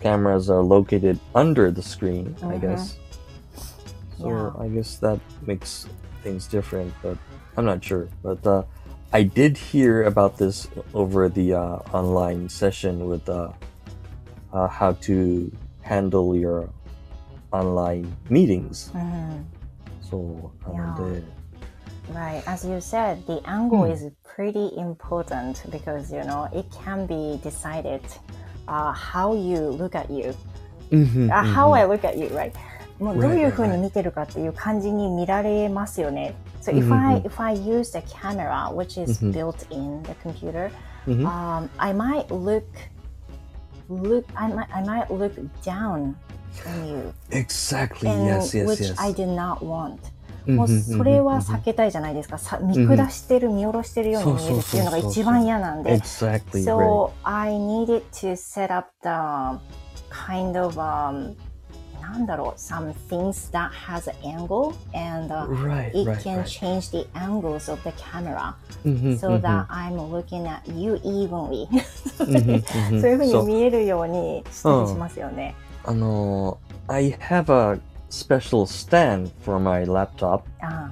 cameras are located under the screen. Mm -hmm. I uh-huh. guess. So yeah. I guess that makes things different, but I'm not sure. But uh, I did hear about this over the uh, online session with uh, uh how to handle your online meetings. Mm -hmm. So, yeah. Right. As you said, the angle Hmm. is pretty important because, you know, it can be decided uh, how you look at you. うんうんうん Uh, how I look at you, right? もう Right, どういう right, ふうに見てるかっていう感じに見られますよね。So if うんうんうん I if I use the camera, which is うんうん built in the computer, うんうん um, I might look look I might I might look down on you, Exactly. and yes, yes, which yes. I did not want. うんもうそれはうん避けたいじゃないですか。さ見下してる、見下ろしてるように見えるっていうのが一番嫌なんで。Exactly. So I needed to set up the kind of um, なんだろう some things that has an angle and uh, Right, it right, can right. change the angles of the camera so that I'm looking at you evenly そういうふうに見えるようにしたりしますよね。あの、I have a special stand for my laptop, あ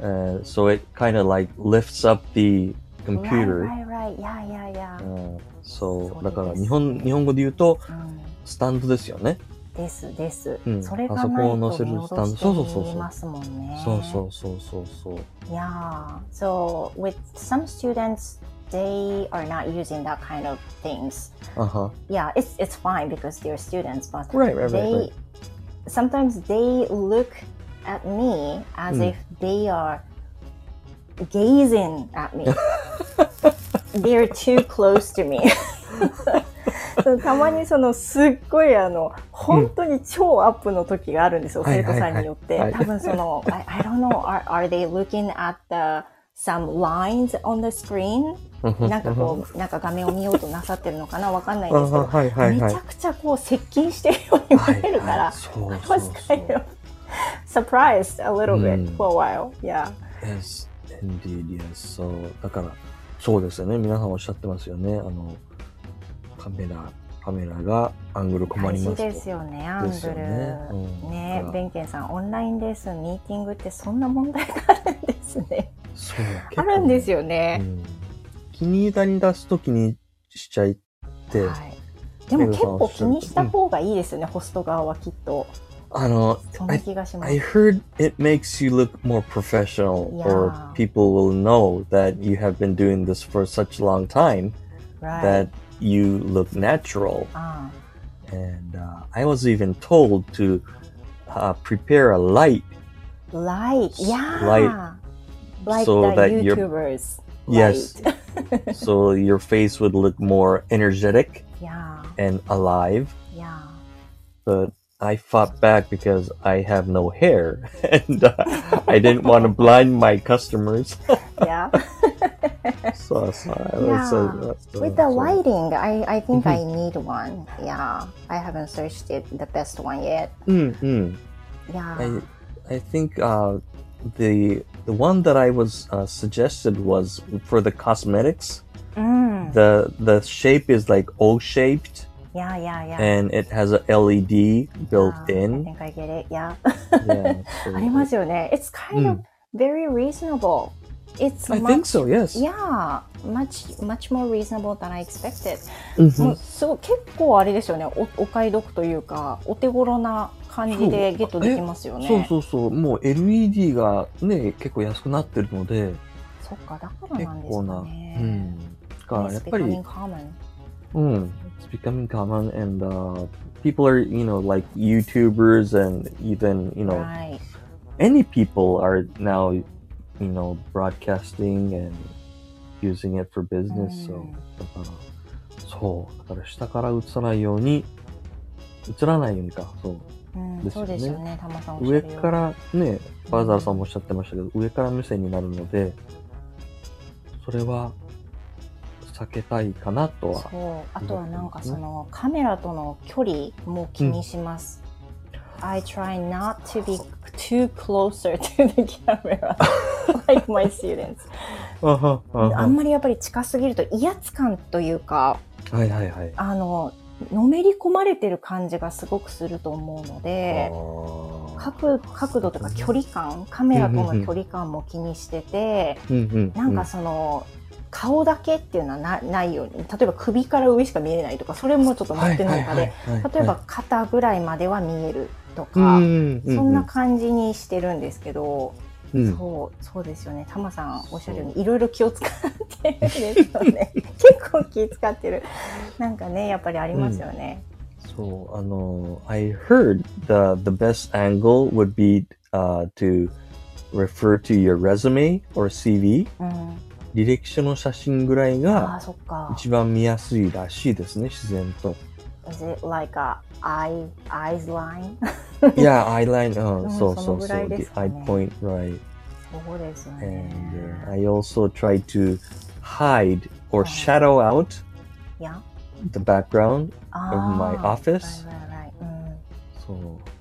uh, so it kind of like lifts up the あ computer. Right, right, right. Yeah, yeah, yeah. うんそうそうだからです日本日本語で言うとうんスタンドですよね。ですです、うんそれがパソコないンを載せると見下スタンドろそうそうそうそうして見えますもんね。そうそうそうそうそう。 Yeah. So with some students, they are not using that kind of things. あは。 Yeah, it's it's fine because they're students, but Right, right, right, they right. Sometimes they look at me as Mm. if they are gazing at me. they're too close to me. たまにそのすっごいあの本当に超アップの時があるんですよ、はい生徒さんによって、多分その I, I don't know are, are they looking at the some lines on the screen? なんかこうなんか画面を見ようとなさってるのかなわかんないんですけど、はいはいはいめちゃくちゃこう接近してるように見えるから、そう I そう was そ kind う of。surprised a little bit うん for a while. Yeah. Yes, indeed, yes. そう。だから、そうですよね。皆さんおっしゃってますよね。あの、カメラ、カメラがアングル困りますと。ですよね、アングル。ねうんねだからベンケンさん、オンラインレッスン、ミーティングってそんな問題があるんですね。そう、あるんですよ。よね。うん気に入り出すと気にしちゃいって、はい。でも結構気にした方がいいですよね、ホスト側はきっと。あの、そんな気がします I。heard it makes you look more professional, or people will know that you have been doing this for such a long time that you look natural. あ And uh, I was even told to uh, prepare a light. あ Light. Yeah. Light. Like So the that YouTubers. Yes. So your face would look more energetic Yeah. and alive. Yeah. But I fought back because I have no hair and uh, I didn't want to blind my customers. Yeah. so, so Yeah. uh, With the so- lighting, I, I think Mhm. I need one. Yeah. I haven't searched it, the best one yet. Mm, mm. Yeah. I I think uh, the the one that I was uh, suggested was for the cosmetics. うん。 The the shape is like O shaped Yeah, yeah, yeah. and it has a LED built Ah, I in. think I get it. Yeah. Yeah, so ありますよね。It's kind of very reasonable. It's I much, think so. Yes. Yeah, much much more reasonable than I expected. Mhm. もうすごい結構あれですよね。おお買い得というか、お手頃な感じでゲットできますよね。そうそうそう。もう LED がね、結構安くなってるので、そっか、だから結なんです構な。うかね。ん。だからやっぱり.うん。It's becoming common and uh, people are, you know, like YouTubers and even, you know, Right. any people are now, you know, broadcasting and using it for business. So, うんだから、そう。だから下から映さないように、映らないようにか。そう。うん、ですよねそうですよね、たまさん上からね、バーザーさんもおっしゃってましたけど、上から目線になるので、それは避けたいかなとは。そうあとはなんかそのカメラとの距離も気にします、I try not to be too closer to the camera like my students. あんまりやっぱり近すぎると威圧感というかはいはいはい。あののめり込まれてる感じがすごくすると思うので角角度とか距離感カメラとの距離感も気にしてて、うんうん、なんかその、顔だけっていうのはなないように例えば首から上しか見えないとかそれもちょっと持ってないかで、例えば、肩ぐらいまでは見えるとか、うんうんうん、そんな感じにしてるんですけど、うん、そうそうですよね。タマさんおっしゃるようにいろいろ気を使ってるんですよね。結構気使ってる。なんかねやっぱりありますよね、そう、あの、I heard the, the best angle would be、uh, to refer to your resume or CV. うん。履歴書の写真ぐらいあが一番見やすいらしいですね、自然と。Is it like a eye eyes line? いや、アイライン、うん、うんそうそうそう。そのぐらいで The eye point, right. そうですよ And ね uh, I also try to hide or shadow out いや the background あ of my ー office. そう。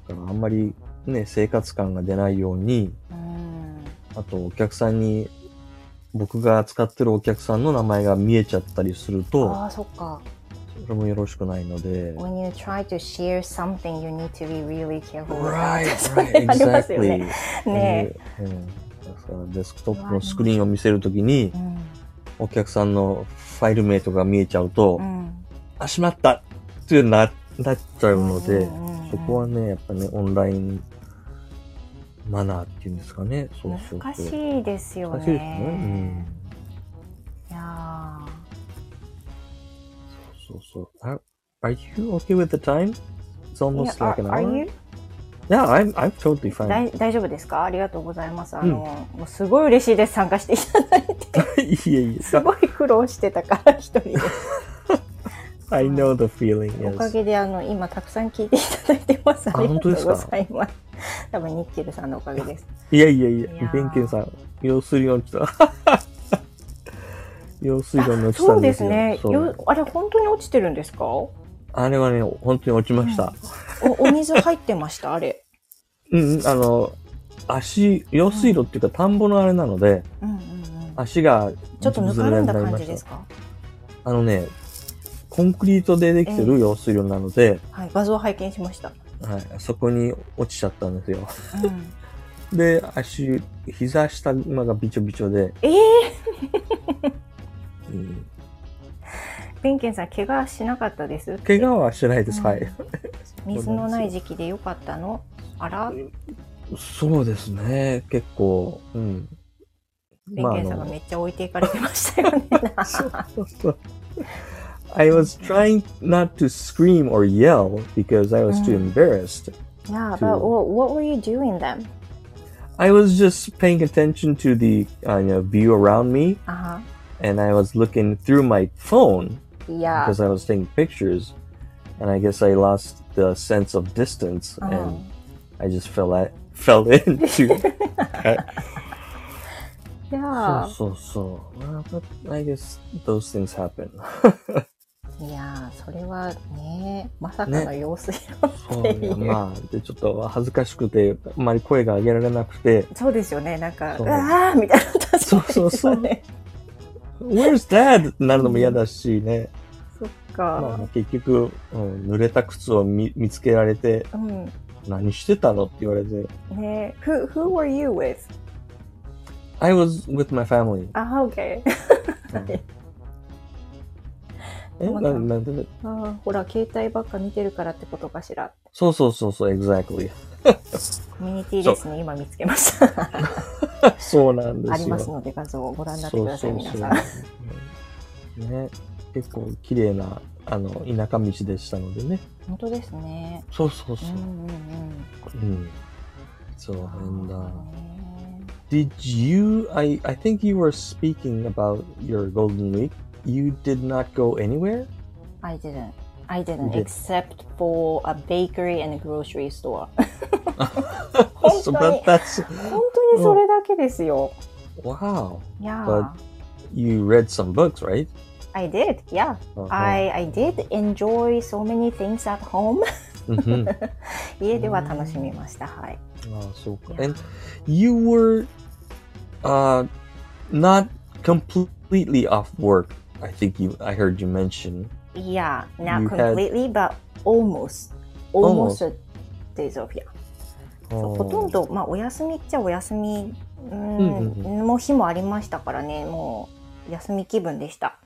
だからあんまりね、生活感が出ないように、うん。あとお客さんに、僕が使ってるお客さんの名前が見えちゃったりすると、ああそっかそれもよろしくないので。When you try to share something you need to be really careful Right, right, exactly. ねねうん。だからデスクトップのスクリーンを見せるときに、うんお客さんのファイル名とか見えちゃうと、うんあ、しまったってななっちゃうので、うんうんうんそこはね、やっぱね、オンラインマナーっていうんですかね。そうそうそう。難しいですよね難しいですね。いやうん。そうそうそう。Are, you okay with the time? It's almost や like an are, are hour? you? Yeah, I'm, I'm totally fine. 大大丈夫ですか？ありがとうございます。あの、もうすごい嬉しいです。参加していただいて。いえいえ。すごい苦労してたから、一人で。I know the feeling, おか yes. げで、あの、今たくさん聞いていただいてます。あありがとうございます。多分、ニッケルさんのおかげです。いやいやいやいやー、ベンケンさん、用水路に落ちた。用水路に落ちたそうんでですよ。すね。あれ、本当に落ちてるんですか？おあれはね、本当に落ちました。お水入ってました、あれ。うん、うん、あの、足、用水路っていうか、田んぼのあれなので、うんうんうん。足がちょっとぬかるんだ感じですか？あのね、コンクリートでできてる用水路なので、はい、画像拝見しました。はい、そこに落ちちゃったんですよ。うん、で、足、膝下がびちょびちょで、ええうん、ー、ベンケンさん、怪我しなかったです怪我はしてないです。うんはい。水のない時期でよかったのあらそうですね。結構、うん。ベンケンさんがめっちゃ置いていかれてましたよね。そうそう I was trying not to scream or yell because I was too Mm. embarrassed. yeah, but what, were you doing then? I was just paying attention to the uh, you know, view around me, あ and I was looking through my phone は。いや、because I was taking pictures, and I guess I lost the sense of distance, うん and I just fell at, fell into. いやそうそうそう。Well, but I guess those things happen. いやそれはね、まさかの用水路そうっていう。まあ、で、ちょっと恥ずかしくて、あんまり声が上げられなくて、そうですよね、なんか、うわーみたいなったそうそうそうね。Where's dad? ってなるのも嫌だしね。そっまあか。、結局、うん、濡れた靴を見見つけられて、うん。何してたのって言われて、ね who, who were you with? I was with my family. あ、OK。え、またななんで？あーほら、携帯ばっか見てるからってことかしら。そうそうそうそう、exactly. コミュニティですね、今見つけました。そうなんですよ。ありますので画像をご覧になってください、皆さん。ん。ね、結構綺麗な、あの、田舎道でしたのでね。本当ですね。そうそうそうう。んうんうん。うん。そう、and, uh, ね did you, I, I think you were speaking about your Golden Week. You did not go anywhere? I didn't. I didn't, You did. except for a bakery and a grocery store. so that, that's, 本当にそれだけですよ。 wow. いや But- You read some books, right? I did. Yeah. Uh-huh. I, I did enjoy so many things at home. うん。家では楽しみました。はい。ああ、そうか。いや And you were uh, not completely off work. I think you. I heard you mention. Yeah, not You completely, but almost. Almost a days of, yeah. そうほとんど、まあ、お休みっちゃお休み、うんうんうんもう日もありましたからね、もう休み気分でした。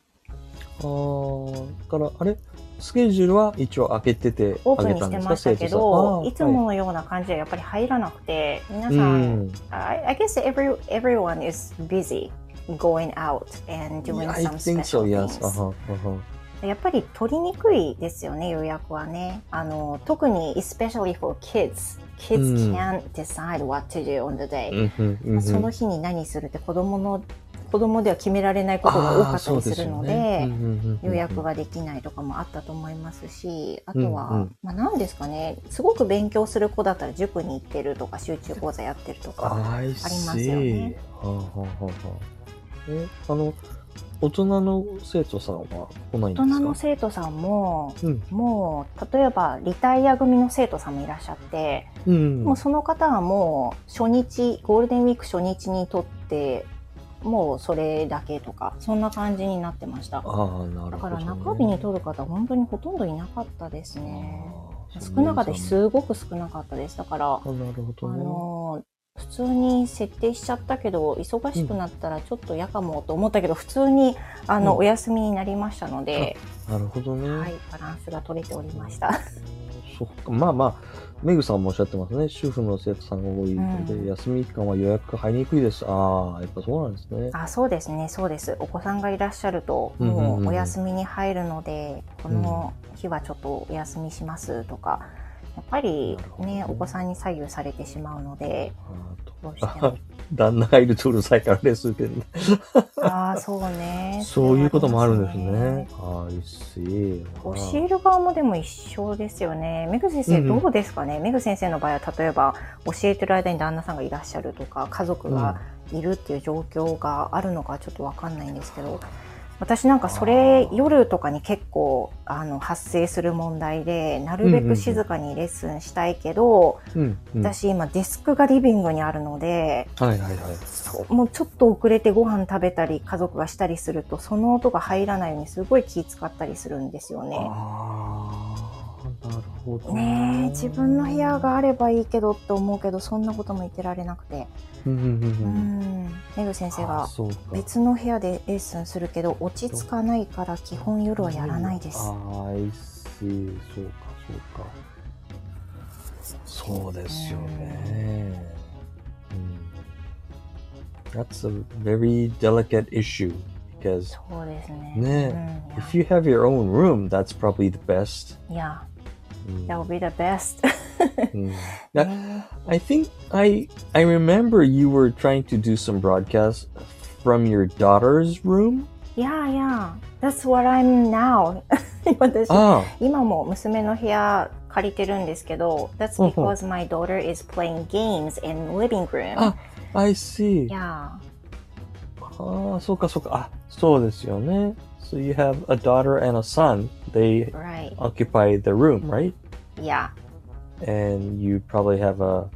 あーだからあれスケジュールは一応開けててオープンにしてましたけど、いつものような感じはやっぱり入らなくて、皆さ、はいうんん I, I guess every, everyone is busy going out and doing I some think so, special yes. things. あはあはやっぱり取りにくいですよね、予約はね。あの、特に especially for kids. Kids うん。can't decide what to do on the day. その日に何するって子供の子供では決められないことが多かったりするので予約ができないとかもあったと思いますしあとは、うんうん。まあ、何ですかね。すごく勉強する子だったら塾に行ってるとか集中講座やってるとかありますよね。はあはあはあはあ。えあの大人の生徒さんは来ないんですか？大人の生徒さんもうんもう例えばリタイア組の生徒さんもいらっしゃって、うんもうその方はもう初日ゴールデンウィーク初日にとってもうそれだけとかそんな感じになってました。ああなるだほど、ね、から中日に取る方本当にほとんどいなかったですね。少なかったです。すごく少なかったです。だから、あなるほどあねのー普通に設定しちゃったけど忙しくなったらちょっと嫌かもと思ったけど、普通にあの、うん。お休みになりましたので、なるほどね、はい、バランスが取れておりました。そっか。まあまあメグさんもおっしゃってますね。主婦の生徒さんが多いので、うん。休み期間は予約が入りにくいです。ああやっぱそうなんですね。あそうですね、そうです。お子さんがいらっしゃると、うんうんうん。もうお休みに入るので、この日はちょっとお休みしますとか、やっぱりねね、お子さんに左右されてしまうので、どうしても。旦那がいるとうるさいからですけどねああ、そうね。そういうこともあるんですね。ああ、いいし。教える側もでも一緒ですよね。メグ先生うんうんどうですかね、メグ先生の場合は例えば教えてる間に旦那さんがいらっしゃるとか家族がいるっていう状況があるのかちょっとわかんないんですけど、私なんかそれ夜とかに結構あの発生する問題でなるべく静かにレッスンしたいけど、うん、うん。はい私今デスクがリビングにあるのではいはい。そうもうちょっと遅れてご飯食べたり家族がしたりするとその音が入らないようにすごい気使ったりするんですよね。なるほど。ねえ自分の部屋があればいいけどって思うけどそんなことも言ってられなくて、うんうんうんううん。ん、メグ先生が別の部屋でレッスンするけど落ち着かないから基本夜はやらないです。ああ、I see. そうか、そうか。そうですよね。That's a very delicate issue because そうですね。ねうん。if you have your own room, that's probably the best. いや、うん that would be the best. うんなね I think I I remember you were trying to do some broadcasts from your daughter's room. Yeah, yeah. That's what I'm now. 私、あ今も娘の部屋借りてるんですけど、That's うんうん because my daughter is playing games in living room. あ、I see. Yeah. ああ、そうかそうか。あ、そうですよね。 So you have a daughter and a son. They Right. occupy the room, right? Yeah. And you probably have a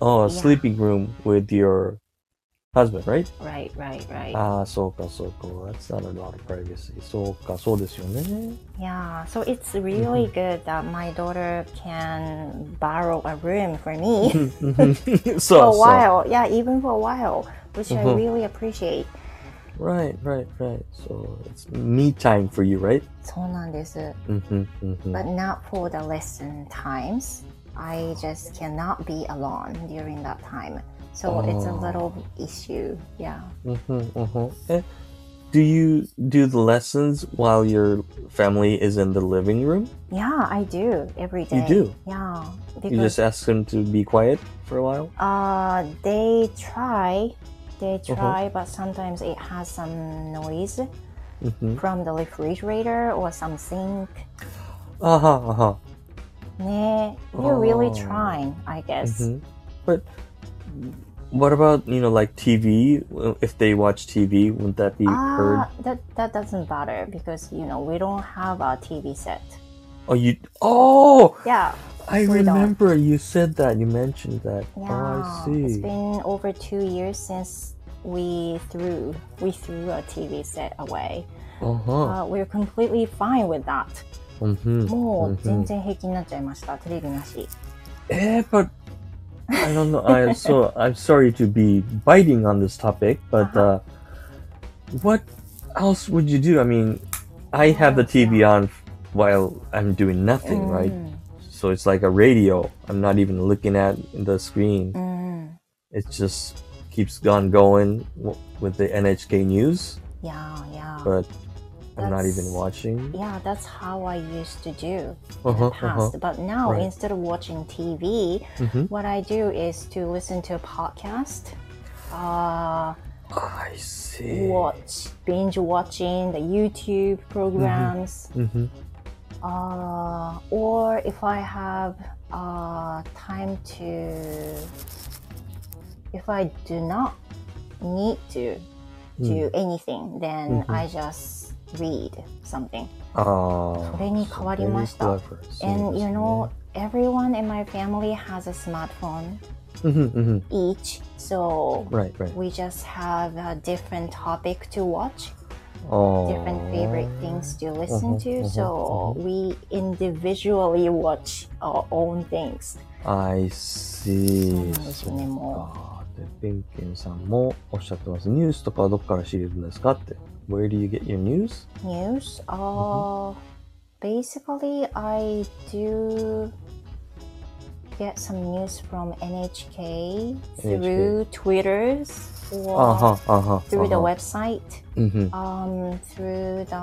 oh a Yeah. sleeping room with your husband, right? Right, right, right. ああ、そうかそうか。That's not a lot of privacy. そうか、そうですよね。 Yeah. So it's really good that my daughter can borrow a room for me そう for a そう。 while. Yeah, even for a while, which I Mhm. really appreciate. Right, right, right. So it's me time for you, right? そうなんです。 Mm-hmm, mm-hmm. but not for the lesson times. I just cannot be alone during that time. So it's a Oh. little issue. Yeah. Mm-hmm, mm-hmm. Eh, do you do the lessons while your family is in the living room? Yeah, I do every day. You do? Yeah. You Because just ask them to be quiet for a while? uh they try they Uh-huh. try but sometimes it has some noise Mm-hmm. from the refrigerator or some sink. Uh-huh, uh-huh. Ne, you're really Oh. trying, I guess. hmm But what about, you know, like TV? If they watch TV, wouldn't that be heard? Ah, that that doesn't bother because you know we don't have a TV set. Oh, you... Oh! Yeah, I We don't. remember you said that. You mentioned that. Yeah, Oh, I it's see. been over two years since we threw we threw a TV set away. Uh-huh. Uh, we're completely fine with that. Mm-hmm. もう Mhm. 全然平気になっちゃいました。テレビなし。 Eh, but I don't know. I so I'm sorry to be biting on this topic, but uh, what else would you do? I mean, I have the TV on while I'm doing nothing, right? うん。 So it's like a radio. I'm not even looking at the screen. うん。 It just keeps on going with the NHK news, Yeah, yeah. but I'm not even watching. Yeah, that's how I used to do in Uh-huh, the past. But now, Right. instead of watching TV, Mhm. what I do is to listen to a podcast. Uh, I see. watch binge watching the YouTube programs, hmm uh, or if I have uh, time to, if I do not need to do anything, then Mhm. I just read something. Ah, それに変わり very ました。 clever. And you そう know, everyone in my family has a smartphone ですね。Mhm, mhm. each, so Right, right. we just have a different topic to watch. Oh. different favorite things to listen to. Uh-huh, So uh-huh, we individually watch our own things. I see. そうなんですよね、もあー で、ペンケンさんもおっしゃってます。ニュースとかはどこから知れるんですかって。Where do you get your news? News. Uh, basically, I do get some news from NHK through Twitter's or あは、あは。 through the あは website, うんうん um, through the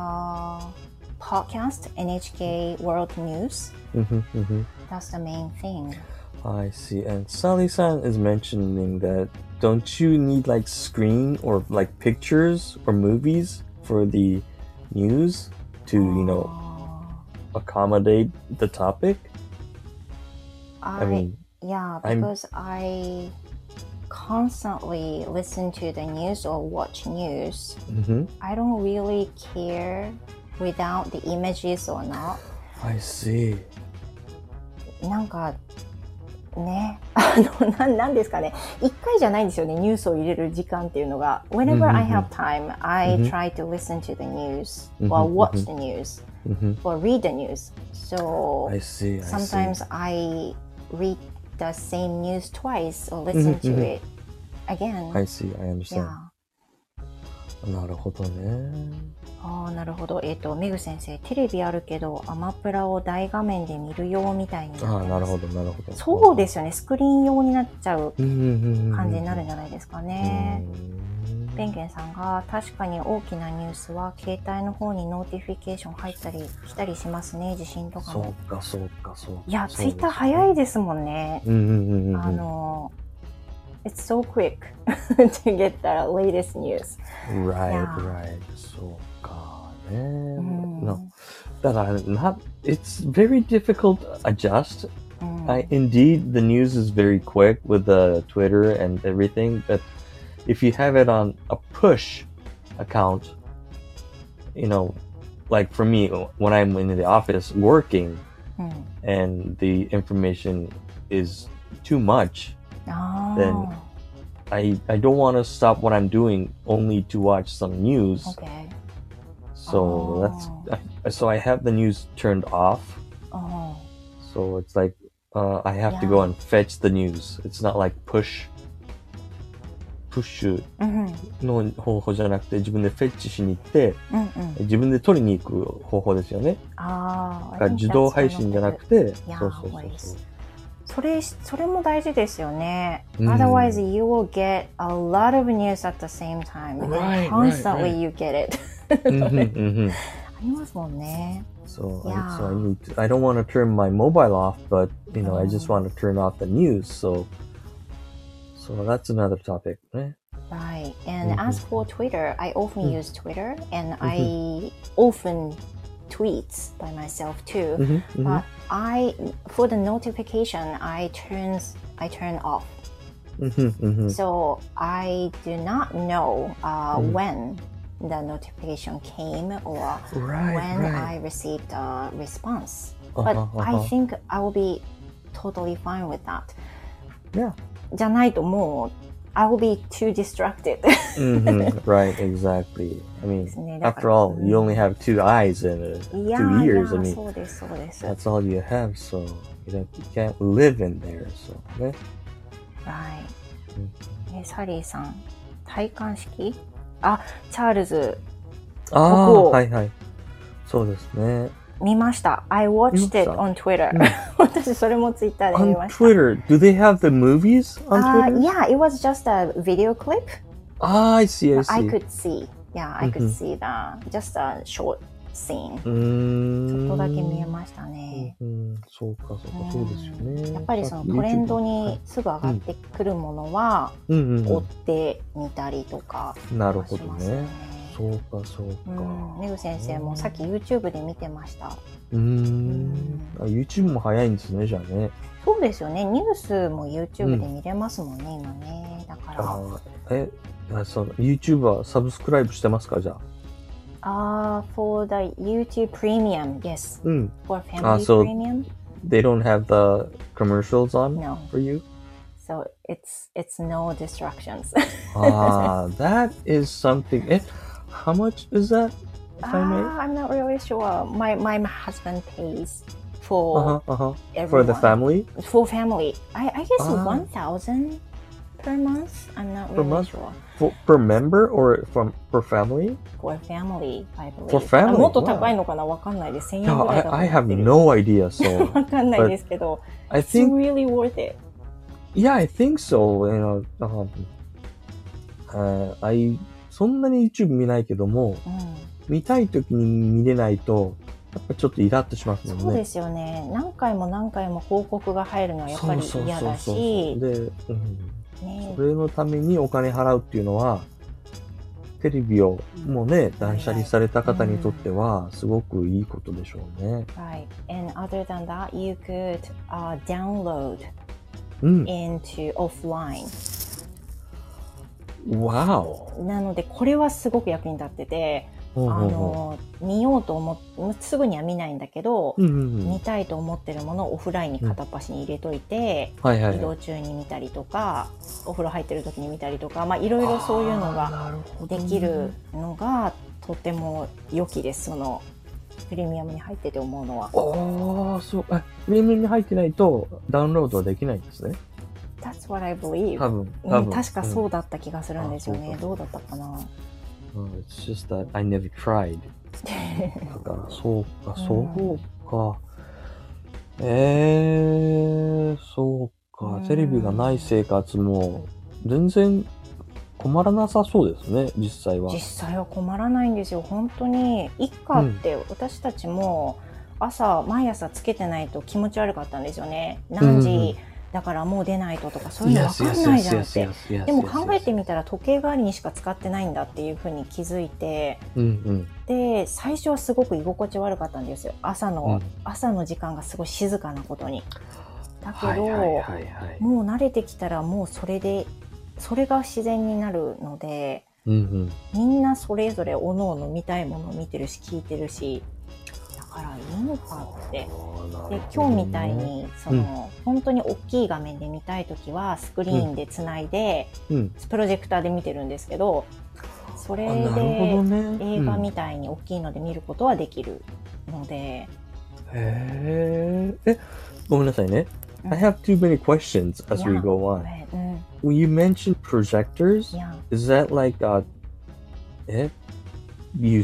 podcast NHK World News. うんうんうんうん That's the main thing. I see. And Sally-san is mentioning that don't you need like screen or like pictures or movies for the news to, you know, Uh, accommodate the topic? I, I mean, yeah, I'm- because I constantly listen to the news or watch news, Mm-hmm. I don't really care without the images or not. I see. なんか、 ね、あの、なんなんですかね。一回じゃないんですよね、ニュースを入れる時間っていうのが。Whenever I have time, I うん try to listen to the news うん or うん watch the news Mm-hmm. or read the news. So I see. I sometimes I read the same news twice or listen to うんうん it again. see. I see. I understand. Yeah. なるほどね。 ああ、なるほど。えっ、と、メグ先生、テレビあるけど、アマプラを大画面で見るよみたいにああ。なるほど、なるほど。そうですよね。スクリーン用になっちゃう。感じになるんじゃないですかね。うんペンケンさんが確かに大きなニュースは携帯の方に notification 入ったり来たりしますね。地震とかそも。うか、そうか、そうか。いや、ツイッターい。早いですもんね。うんうんうんうん。あの、It's so quick to get the latest news. Right, right. そ Mm. No, that are not. It's very difficult to adjust. Mm. I, indeed, the news is very quick with the uh, Twitter and everything, but if you have it on a push account, you know, like for me, when I'm in the office working, mm. and the information is too much, oh. then ah. I I don't want to stop what I'm doing only to watch some news. Okay. So Oh. that's I, so I have the news turned off. あ So it's like uh, I have to Yeah. go and fetch the news. It's not like push うん、うん、の方法じゃなくて自分でフェッチしに行ってうん。自分で取りに行く方法ですよね。ああ、自動配信じゃなくて、そうそうそう.そう。それ、それも大事ですよね。うん Otherwise, you will get a lot of news at the same time. Right, constantly right, right. you get it. うんうんうんうんありますもんね。 So, I, Yeah. so I need to, I don't want to turn my mobile off, but you know, I just Oh. want to turn off the news. So, so that's another topic. Eh? Right. And Mhm. as for Twitter, I often Mm. use Twitter and Mm-hmm. I often tweets by myself too. Mhm, mhm. But I, for the notification, I turns I turn off. Mhm, mhm. So I do not know uh, Mm. when the notification came or right, when right. I received a response. Uh -huh, but uh -huh. I uh-huh. think I will be totally fine with that. Yeah. I will be too distracted. mm -hmm, right, exactly. I mean, after all, you only have two eyes and uh, yeah, two ears. Yeah, I mean, that's all you have, so you, know, you can't live in there. So, yeah. Right. Mm-hmm. え、サリーさん、体感式あ、チャールズああ、ここはいはい。そうですね。見ました。I watched 見 it ました on Twitter. うん私それもツイッターで見 On ました。 Twitter, do they have the movies on Uh, Twitter? yeah, it was just a video clip. Ah, I see, I see. I could see. Yeah, I could うんうん see the just a short ん。ちょっとだけ見えましたね。うん、そうか、そうか、そうですよね。やっぱりそのトレンドにすぐ上がってくるものはうんうん追ってみたりとかうん。なるほどね。そうか、そううか。ん、メグ先生もさっき YouTube で見てました。うーん。あ YouTube も早いんですね、じゃあね。そうですよね。ニュースも YouTube で見れますもんね、今ね。だから、え、あそう YouTube はサブスクライブしてますか、じゃあ？Ah, for the YouTube Premium, yes. Mm. For ah, family Ah, so- premium, They don't have the commercials on No. for you. so it's it's no distractions. Ah, that is something. If how much is that? If I may? Ah, I'm not really sure. My my husband pays for Uh huh. Uh huh. For the family. Full family. I, I guess ah. 1,000 per month. I'm not Per really month? sure. For, per member or from per family? For family, I believe. For family? あもっと高いのかなわかんないです。1000円ぐらいだと I, 思 I って have る no idea. So わかんないですけど、I it's think, really worth it. yeah, I think so. You know, um, uh, I そんなに YouTube 見ないけども、うん。見たいときに見れないと、やっぱちょっとイラッとしますもんね。そうですよね。何回も何回も広告が入るのはやっぱりそうそう嫌だそうそうし、で、うん、ねそれのためにお金払うっていうのは、テレビをもうね、断捨離された方にとっては、すごくいいことでしょうね。Right. And other than that, you could uh, download うん。into offline Wow. なので、これはすごく役に立ってて、あの、見ようと思っすぐには見ないんだけど、うんうんうん見たいと思ってるものをオフラインに片っ端に入れといて、はいはいはい。移動中に見たりとか、お風呂入ってる時に見たりとか、まあいろいろそういうのができるのがとても良きです。そのプレミアムに入ってて思うのは。ああ、そう。あ、プレミアムに入ってないとダウンロードはできないんですね？That's what I believe. 多分。うん、多分確かそううだった気がするんですよね。どうだったかな。ん。うん It's just that I never tried. だから、そうか、そうか。えー、そうかうん。テレビがない生活も全然困らなさそうですね、実際は実。際は困らないんですよ。本当に一家って私たちも朝毎朝つけてないと気持ち悪かったんですよね。何時だからもう出ないととかそういうの分かんないじゃんって。でも考えてみたら時計代わりにしか使ってないんだっていうふうに気づいてうんうん。で最初はすごく居心地悪かったんですよ朝の、うん朝の時間がすごい静かなことに。だけど、はいはいはいはい。もう慣れてきたらもうそれでそれが自然になるのでうんうん。みんなそれぞれおのおの見たいものを見てるし聞いてるしだからいいのかって。で今日みたいにその、本当に大きい画面で見たい時はスクリーンでつないで、うん。プロジェクターで見てるんですけどそれでね。映画うんみたいに大きいので見ることはできるので、へー。え、ごめんなさいね。うん。I have too many questions as we go on. うん、When you mentioned projectors, is that like uh, it you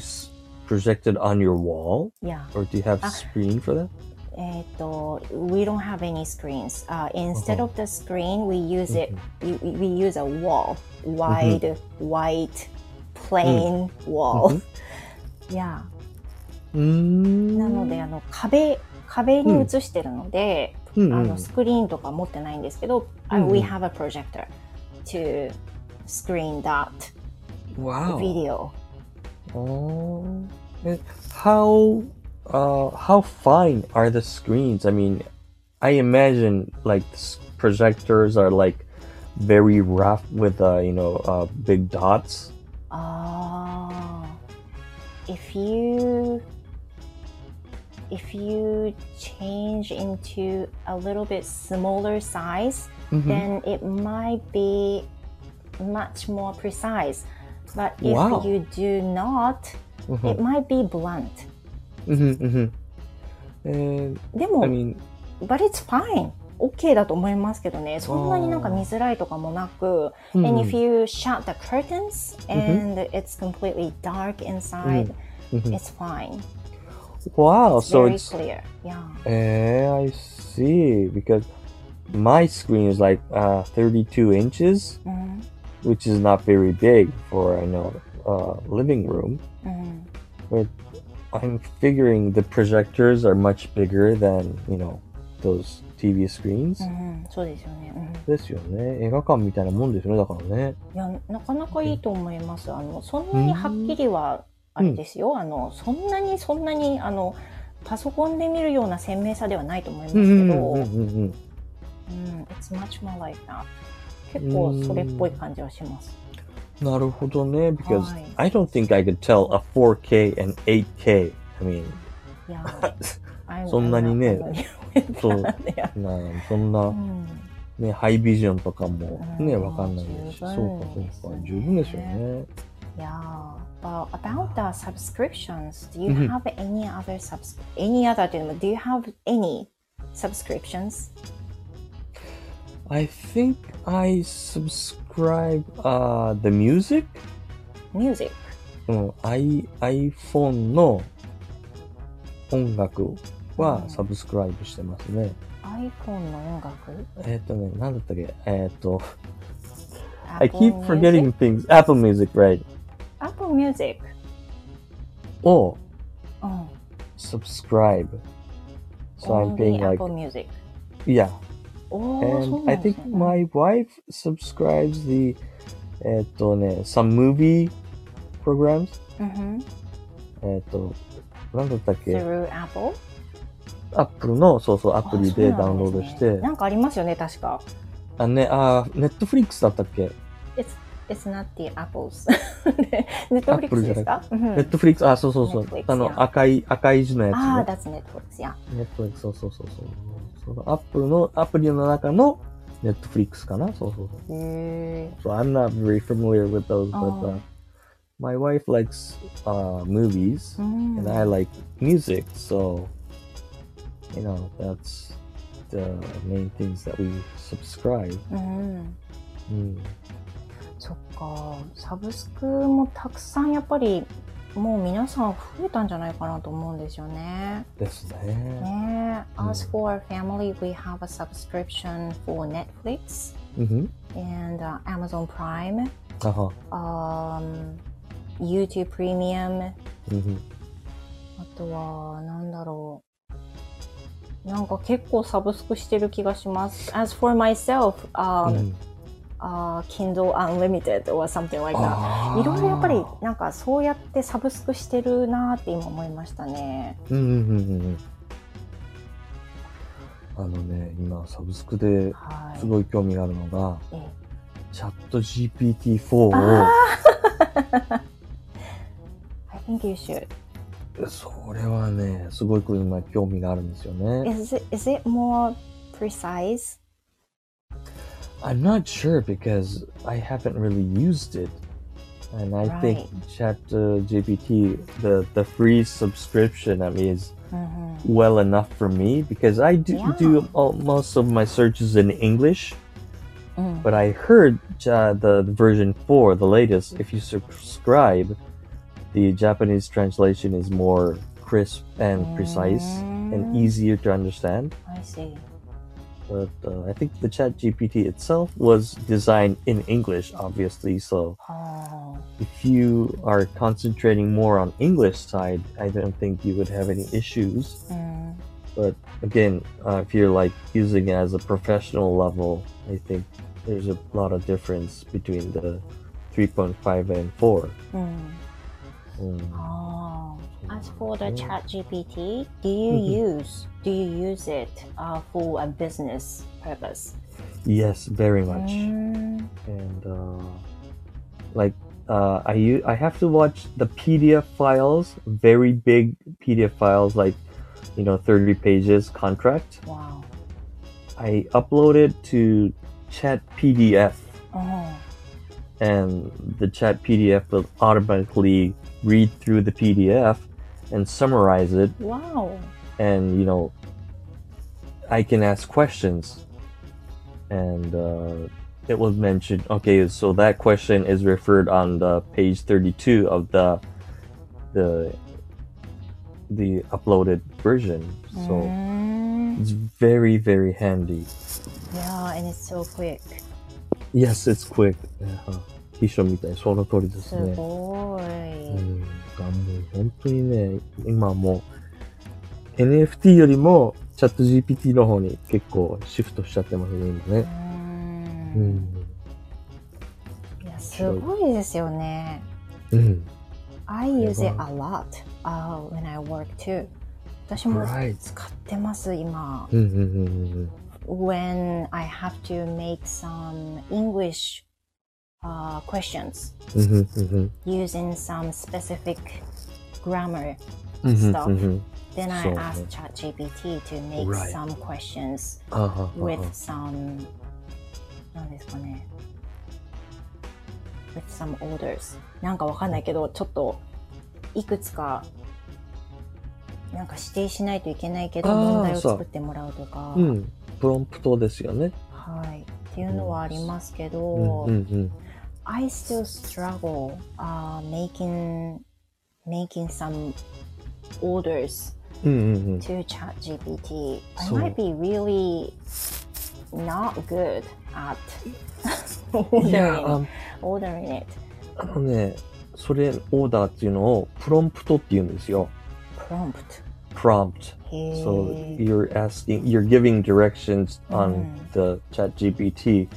projected on your wall, いや or do you have Ah. screen for that? えっ、と we don't have any screens、uh, instead of the screen we use it we, we use a wall wide white plain wall、いやうーん。なのであの壁壁に映してるので、うんうんあのスクリーンとか持ってないんですけど、うんうん we have a projector to screen that wow. video. Oh. How uh how fine are the screens? I mean, I imagine like s- projectors are like very rough with uh you know uh big dots. Ah, if you if you change into a little bit smaller size, Mhm. then it might be much more precise. But if Wow. you do not, Mhm. it might be blunt. Mhm, mhm. And でも、 I mean, but it's fine. OK だと思いますけどね。そんなになんか見づらいとかもなく。And hmm, if you shut the curtains and it's completely dark inside, mhm. it's fine. wow. It's So very it's clear. Yeah. eh, I see because my screen is like uh 32 inches, うん。 Which is not very big for I know uh living room. うん。I'm figuring the projectors are much bigger than, you know, those TV screens. うん。そうですよね。うん。ですよね。映画館みたいなもんですよね、だからね。いや、なかなかいいと思います。あの、そんなにはっきりは、あれですよ。あの、そんなに、そんなに、あの、パソコンで見るような鮮明さではないと思いますけど、うんうん、うんうんうん。it's much more like that. 結構それっぽい感じはします。なるほどね。because はい I don't think I could tell a 4K and 8K. I mean, いや、I'm- そんなにねそう.なそんなう、んね、ハイビジョンとかもね、うんわかんないですし、十そうかそうか、十分ですよね。Yeah, but about the subscriptions, do you Mhm. have any other subs any other do you have any subscriptions? I think I subscribe uh, the music? Music. うん、I、iPhone の音楽はうんサブスクライブしてますね。 iPhone の音楽えっ、とね、なんだったっけえっ、と、I Apple keep forgetting things. Apple Music, right? Apple Music. をうん。 subscribe. So I'm Only paying like, Apple Music. yeah. And な I think ね。my wife subscribes the, えっ、とね、some movie programs. うんふんえっ、と、なんだったっけ Through Apple? アップルの、そうそう、アプリであダウンロードしてなんね、なんかありますよね、確か。あ、ね、あ、ネットフリックスだったっけ？It's It's not the apples. ネットフリックスですかうんネットフリックス、あ、そうそうそう Netflix。あの、赤い、赤い字のやああ、つね。 that's Netflix, yeah. ネットフリックス、そうそうそうそう。そのアップルのアプリの中のネットフリックスかなそうそうそう。へ So I'm not very familiar with those, but Oh. uh, my wife likes uh, movies ーうん。 and I like music, so you know that's the main things that we subscribe. うん。 Mm. そっか。サブスクもたくさんやっぱり、もう皆さん増えたんじゃないかなと思うんですよね。ですね。ねえ。うん As for our family, we have a subscription for Netflix Mm-hmm. and uh, Amazon Prime, Uh-huh. um, YouTube Premium, Mm-hmm. あとは、なんだろう。なんか結構サブスクしてる気がします。As for myself, um, uh, Kindle Unlimited or something like that. いろいろやっぱりなんかそうやってサブスクしてるなーって今思いましたね。うんうんうんうんあのね、今サブスクではい。すごい興味があるのが、ええチャット GPT-4 を、I think you should. それはね、すごい今興味があるんですよね。Is it, is it more precise? I'm not sure because I haven't really used it. And I right. think Chat uh, GPT, the, the free subscription, I mean, is mm-hmm. well enough for me because I do, yeah. do all, most of my searches in English. Mm. But I heard uh, the, the, version 4, the latest, if you subscribe, the Japanese translation is more crisp and precise mm. and easier to understand. I see. But uh, I think the Chat GPT itself was designed in English, obviously. So oh. if you are concentrating more on English side, I don't think you would have any issues. Mm. But again, uh, if you're like using it as a professional level, I think there's a lot of difference between the 3.5 and 4. Mm. Oh, as for the chat GPT, do you mm-hmm. use do you use it uh, for a business purpose? Yes, very much. Mm. And uh, like uh, I u- I have to watch the PDF files, very big PDF files, like you know, thirty pages contract. Wow. I upload it to Chat PDF, oh. and the Chat PDF will automatically read through the PDF and summarize it. Wow. And, you know, I can ask questions. And uh, it was mentioned, okay, so that question is referred on the page 32 of the the the uploaded version. So うん it's very, very handy. Yeah, and it's so quick. Yes, it's quick. 秘書みたい、その通りですすね。ごい。うん、がもう本当にね、今もう NFT よりもチャット GPT の方に結構シフトしちゃってますね、今うね。んうん。いや、すごいですよね。うん。I use it や a ば lot、uh, when I work too. 私も.使ってます、今。うんうんうんうん。When I have to make some English uh, questions using some specific grammar, Stuff. then I そうね ask ChatGPT to make Right. some questions あはは with は some 何ですかね with some orders なんかわかんないけどちょっといくつかなんか指定しないといけないけどあー問題をそう作ってもらうとか、うん。プロンプトですよね。はいっていうのはありますけど、うんうんうん。I still struggle uh, making making some orders hmm, hmm, hmm. to ChatGPT. I might be really not good at ordering, oh, yeah, ordering um, it. あのね、それオーダーっていうのをプロンプトって言うんですよ。プロンプト prompt. So you're asking, you're giving directions on mm. the ChatGPT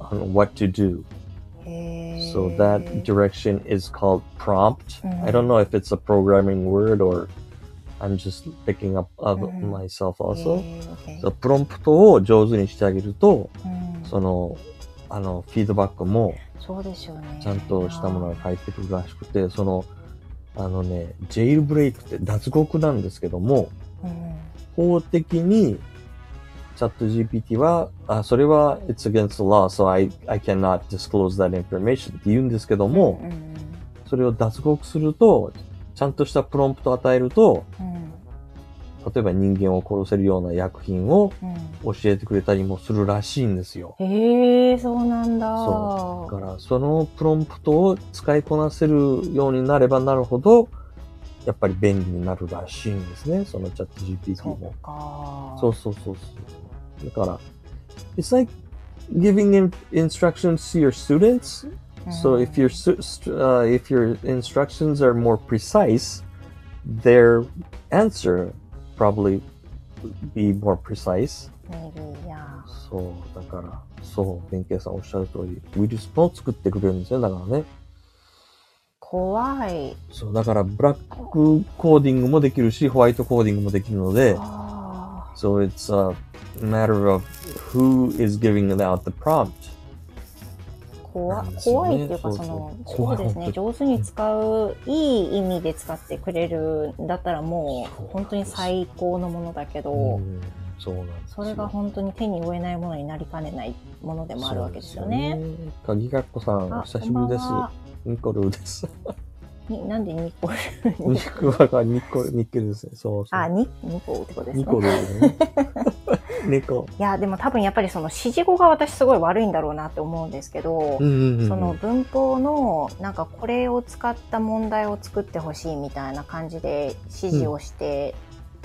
on what to do. So that direction is called prompt. Mhm. I don't know if it's a programming word or I'm just picking up of Mhm. myself also. へー okay. そプロンプトを上手にしてあげると、うんそのあの、フィードバックもそうですよね。ちゃんとしたものが返ってくるらしくて、その、あのね、ジェイルブレイクって脱獄なんですけども、うん。法的に、チャット GPT は、あ、それは、it's against the law, so I, I cannot disclose that information って言うんですけども、うんうんそれを脱獄すると、ちゃんとしたプロンプトを与えると、うん例えば人間を殺せるような薬品をうん教えてくれたりもするらしいんですよ。へえ、そうなんだ。そう。だから、そのプロンプトを使いこなせるようになればなるほど、やっぱり便利になるらしいんですね。そのチャット GPT そもう。か。そうそうそうそう。だから、it's like giving in instructions to your students. うん So if your su- st- uh, if your instructions are more precise, their answer probably be more precise. Maybe, yeah. そう、だから、そう、弁慶さんおっしゃる通り、ウイルスも作ってくれるんですよ。だからね。怖い。そう、だから、ブラックコーディングもできるし、ホワイトコーディングもできるので、あ so it's a matter of who is giving out the prompt. ー怖怖いっていうか、その、そうですね、上手に使う、いい意味で使ってくれるんだったらもう、本当に最高のものだけど、うんそうなんそれが本当に手に負えないものになりかねないものでもあるわけですよね。鍵かっこさん、おあ久しぶりです。ニコルです。になんでニコルニコルがニコル、ニッケルですね。そうそう。あ、ニニコってことですね。ニコルね。ニコ。いや、でも多分やっぱりその指示語が私すごい悪いんだろうなって思うんですけど、うんうんうんその文法のなんかこれを使った問題を作ってほしいみたいな感じで指示をして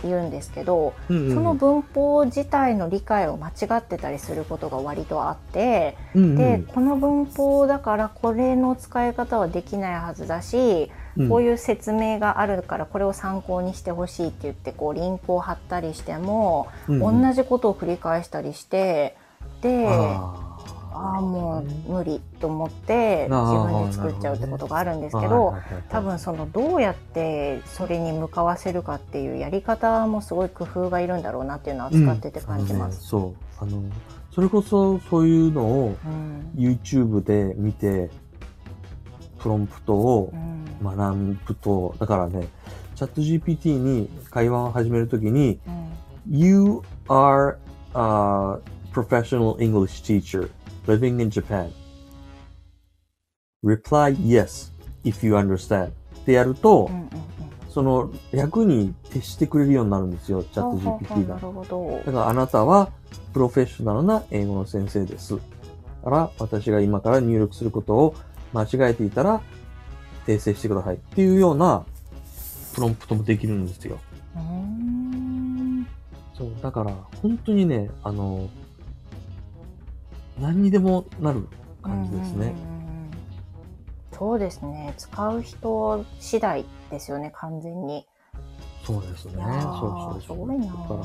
言うんですけど、うん。うんその文法自体の理解を間違ってたりすることが割とあって、うんうん。でこの文法だからこれの使い方はできないはずだし、うんこういう説明があるからこれを参考にしてほしいって言ってこうリンクを貼ったりしても、うんうん。同じことを繰り返したりしてであああもう無理と思って自分で作っちゃうってことがあるんですけはいど多分そのどうやってそれに向かわせるかっていうやり方もすごい工夫がいるんだろうなっていうのは使ってて感じます。あのね。そう。あの、それこそそういうのをうん、YouTube で見て、プロンプトをうん学ぶと、だからね、チャット GPT に会話を始めるときに、うん You are a professional English teacher living in Japan. Reply yes if you understand. ってやると、うんうんうんその役に徹してくれるようになるんですよ、チャット GPT がだからあなたはプロフェッショナルな英語の先生です。だから私が今から入力することを間違えていたら訂正してくださいっていうようなプロンプトもできるんですよ。そう、だから本当にね、あの、何にでもなる感じですね。そうですね使う人次第ですよね完全に。そうですね。そうそうそう。すごいなだから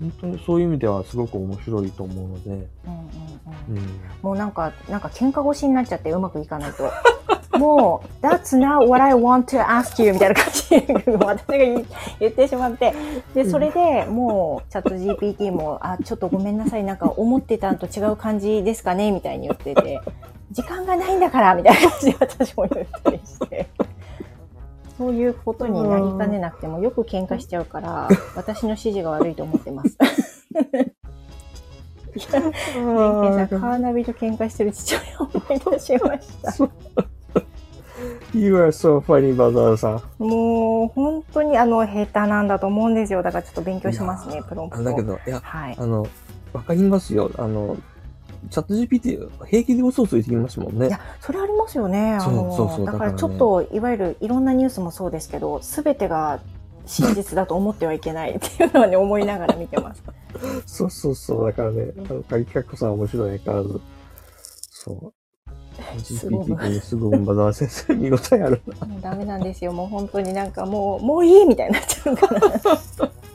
本当にそういう意味ではすごく面白いと思うので、うんうんううんん。もうなんか、なんか喧嘩腰になっちゃってうまくいかないと。もう、That's not what I want to ask you みたいな感じで私が言言ってしまって。で、それでもうチャット GPT も、あ、ちょっとごめんなさい、なんか思ってたんと違う感じですかねみたいに言ってて、時間がないんだからみたいな感じで私も言ったりして。そういうことになりかねなくてもよく喧嘩しちゃうから、私の指示が悪いと思ってます。いやケンさん、カーナビと喧嘩してる父親を思い出しました。You are so funny, バザーさん。もう、本当にあの、下手なんだと思うんですよ。だからちょっと勉強しますね、プロンプト。だけど、いや、はい。あの、わかりますよ。あの、チャット GPT 平気で嘘ついてきますもんねいや。、それありますよね。あそうの、そうそうだからちょっと、いわゆるいろんなニュースもそうですけど、すべてが真実だと思ってはいけない っていうのはね、思いながら見てます。そうそうそう。だからね、あの、カリカッコさん面白い相変わらず。そう。GPT にすごいバザー先生見応えあるな。もうダメなんですよ。もう本当になんかもう、もういいみたいになっちゃうから。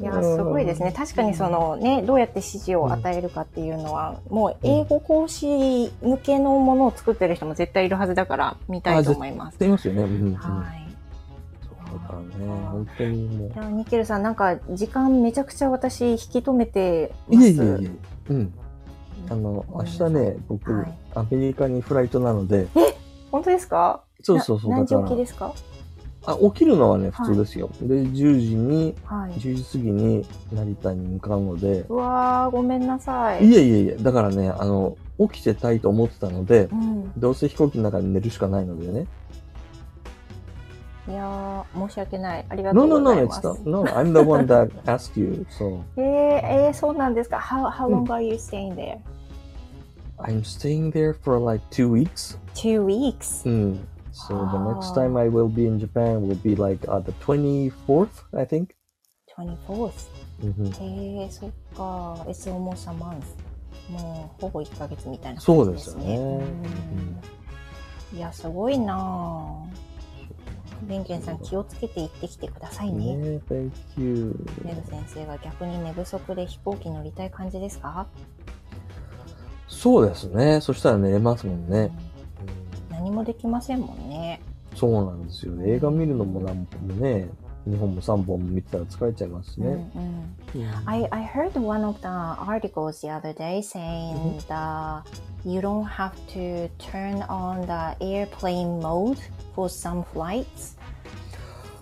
いや、すごいですね。確かにそのね、どうやって指示を与えるかっていうのは、もう英語講師向けのものを作ってる人も絶対いるはずだから、見たいと思います。言いますよね。うん、うん。はい。そうだからね、本当にもうい。や、ニケルさん、なんか時間めちゃくちゃ私引き止めてまいえいえす。いえ。うん。あの、明日ね、僕、はいアメリカにフライトなので、本当ですか？そうそうそう、な何時起きですか？あ、起きるのはね、はい普通ですよ。で、10時に、はい。10時過ぎに成田に向かうので、うわー、ごめんなさい。いえいえいえ、だからね、あの、起きてたいと思ってたのでう、ん。どうせ飛行機の中で寝るしかないのでね。いやー、申し訳ない。ありがと No, う no, ご no, ざい it's ます。not, no, I'm the one that asked you, so えー、えー、そうなんですか ?How, how long are you staying there? I'm staying there for like two weeks. Two weeks? Mm. So the next Ah. time I will be in Japan will be like uh, the 24th, I think. 24th. hmm へえ、そっか。It's almost a month. もう、ほぼ1ヶ月みたいなそう感じですよねうんいや、すごいなぁ。ベンケンさん、気をつけて行ってきてくださいね。Yeah, thank you. メル先生が逆に寝不足で飛行機乗りたい感じですか、そうですね。そしたら寝れますもんね。うん何もできませんもんね。そうなんですよ。映画見るのも何本もね、2本も3本も見てたら疲れちゃいますしうんうね。ん Mm. I, I heard one of the articles the other day saying that you don't have to turn on the airplane mode for some flights.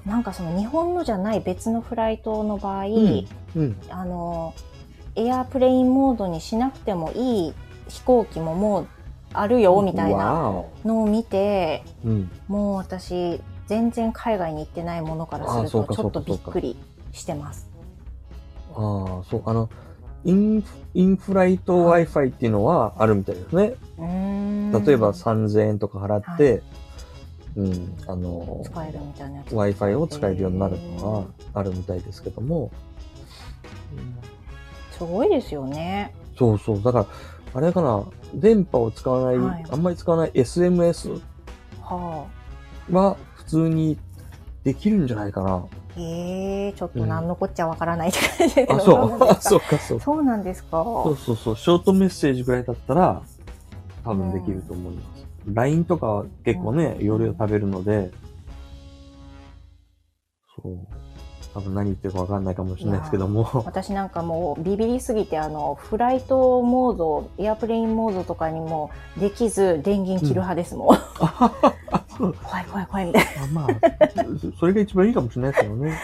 なんかその日本のじゃない別のフライトの場合、うん。あの、エアプレインモードにしなくてもいい飛行機ももうあるよみたいな.のを見て、うん。もう私全然海外に行ってないものからするとちょっとびっくりしてます。ああ、そう、あの、インフインフライトはい Wi-Fi っていうのはあるみたいですね。例えば3000円とか払って、うん、あの、使えるみたいなやつ Wi-Fi を使えるようになるのはあるみたいですけども、すごいですよね。そうそう、だから、あれかな、電波を使わない、はいあんまり使わない SMS はは普通にできるんじゃないかな。あ。へえ、ちょっと何のこっちゃわからないって感じですけど。あ、そう。あなんですか？そうか、そう。そうなんですか？そうそうそう。ショートメッセージぐらいだったら、多分できると思います。LINE とかは結構ね、うん容量食べるので、そう。多分何言ってるかわかんないかもしれないですけども。私なんかもうビビりすぎてあのフライトモードエアプレインモードとかにもできず電源切る派ですもん、そう。怖い怖い怖いみたいあまあ、それが一番いいかもしれないですけどね。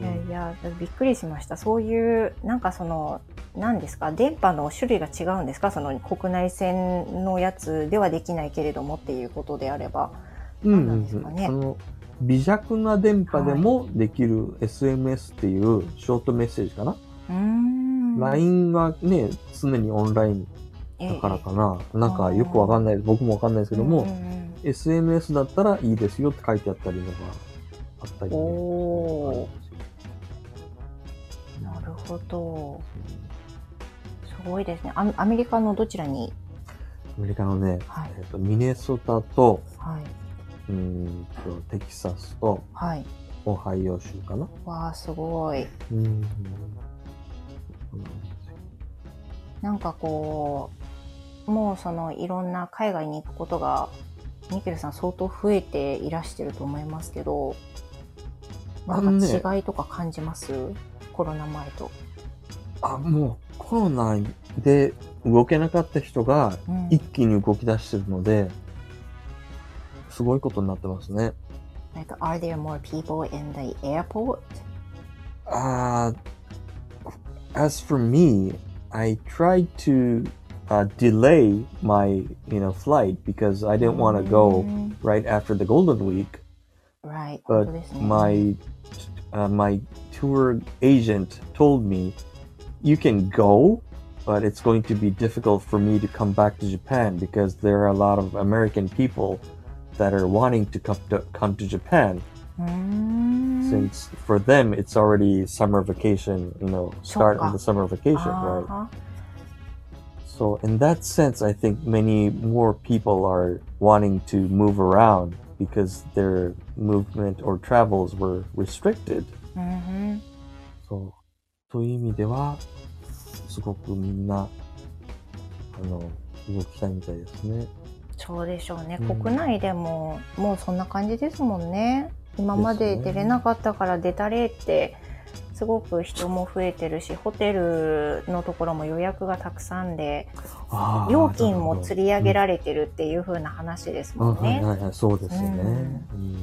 な、いやいやびっくりしました。そういうなんかその何ですか？電波の種類が違うんですか？その国内線のやつではできないけれどもっていうことであれば。うんなんうん。うん。ですかね。あの、微弱な電波でもできる SMS っていうショートメッセージかな、?LINE はね、常にオンラインええ。だからかな。なんかよくわかんない、僕もわかんないですけども、SMS だったらいいですよって書いてあったりのがあったりね。なるほど。すごいですね。アアメリカのどちらに？アメリカのね、はい。えっとミネソタとはいうーんとテキサスとはい。オハイオ州かな。わあすごい。うん。なんかこうもうそのいろんな海外に行くことがミケルさん相当増えていらしてると思いますけどなんか違いとか感じます、コロナ前と、あ、もうコロナで動けなかった人がうん。一気に動き出してるので、すごいことになってますね。 Like, are there more people in the airport? Uh, as for me, I tried to uh, delay my you know flight because I didn't want to go うん right after the Golden Week. Right. But 本当ですね my uh, my tour agent told me you can go, but it's going to be difficult for me to come back to Japan because there are a lot of American people that are wanting to come to come to Japan うーん since for them it's already summer vacation, you know, start of the summer vacation, あ right? ー So in that sense, I think many more people are wanting to move around because their movement or travels were restricted. うんうんそう。という意味では、すごくみんな、あの、動きたいみたいですね。 そうでしょうね、うん。国内でももうそんな感じですもんね。今まで出れなかったから出たれってすごく人も増えてるし、ホテルのところも予約がたくさんで、料金も釣り上げれられてるっていう風な話ですあもんね。はいはいはい、そうですよね。うん。うん。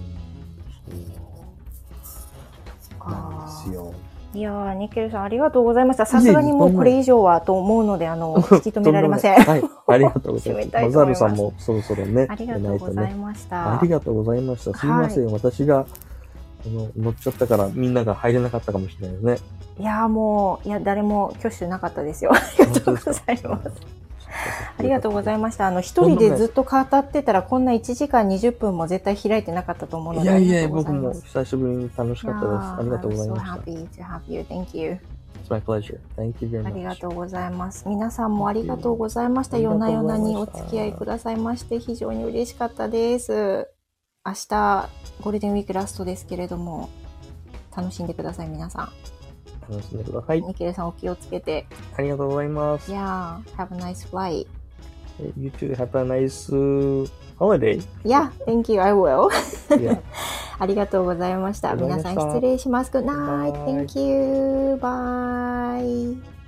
そう。か。なんですよ。いやー、ニケルさんありがとうございました。さすがにもうこれ以上はと思うので、あの、引き止められません。はい、ありがとうございます。マザルさんもそろそろね、ありがとうございました。ありがとうございました。すみません、私があの乗っちゃったからみんなが入れなかったかもしれないですね。いやーもう、いや、誰も挙手なかったですよ。ありがとうございます。ありがとうございまました。あの、一人でずっと語ってたら、こんな1時間20分も絶対開いてなかったと思うので。いやいや、僕も久しぶりに楽しかったです。ありがとうございました。I'm so happy to have you. Thank you. It's my pleasure. Thank you very much. ありがとうございます。皆さんもありがとうございました。夜な夜なにお付き合いくださいまして、非常に嬉しかったです。明日、ゴールデンウィークラストですけれども、楽しんでください、皆さ楽しんでくださいん。。ニケルさんお気をつけて。ありがとうございます。Yeah, have a nice flight. You too have a nice uh, holiday. Yeah, thank you, I will. ありがとうございました。皆さん失礼します。Good night. Thank you. Bye.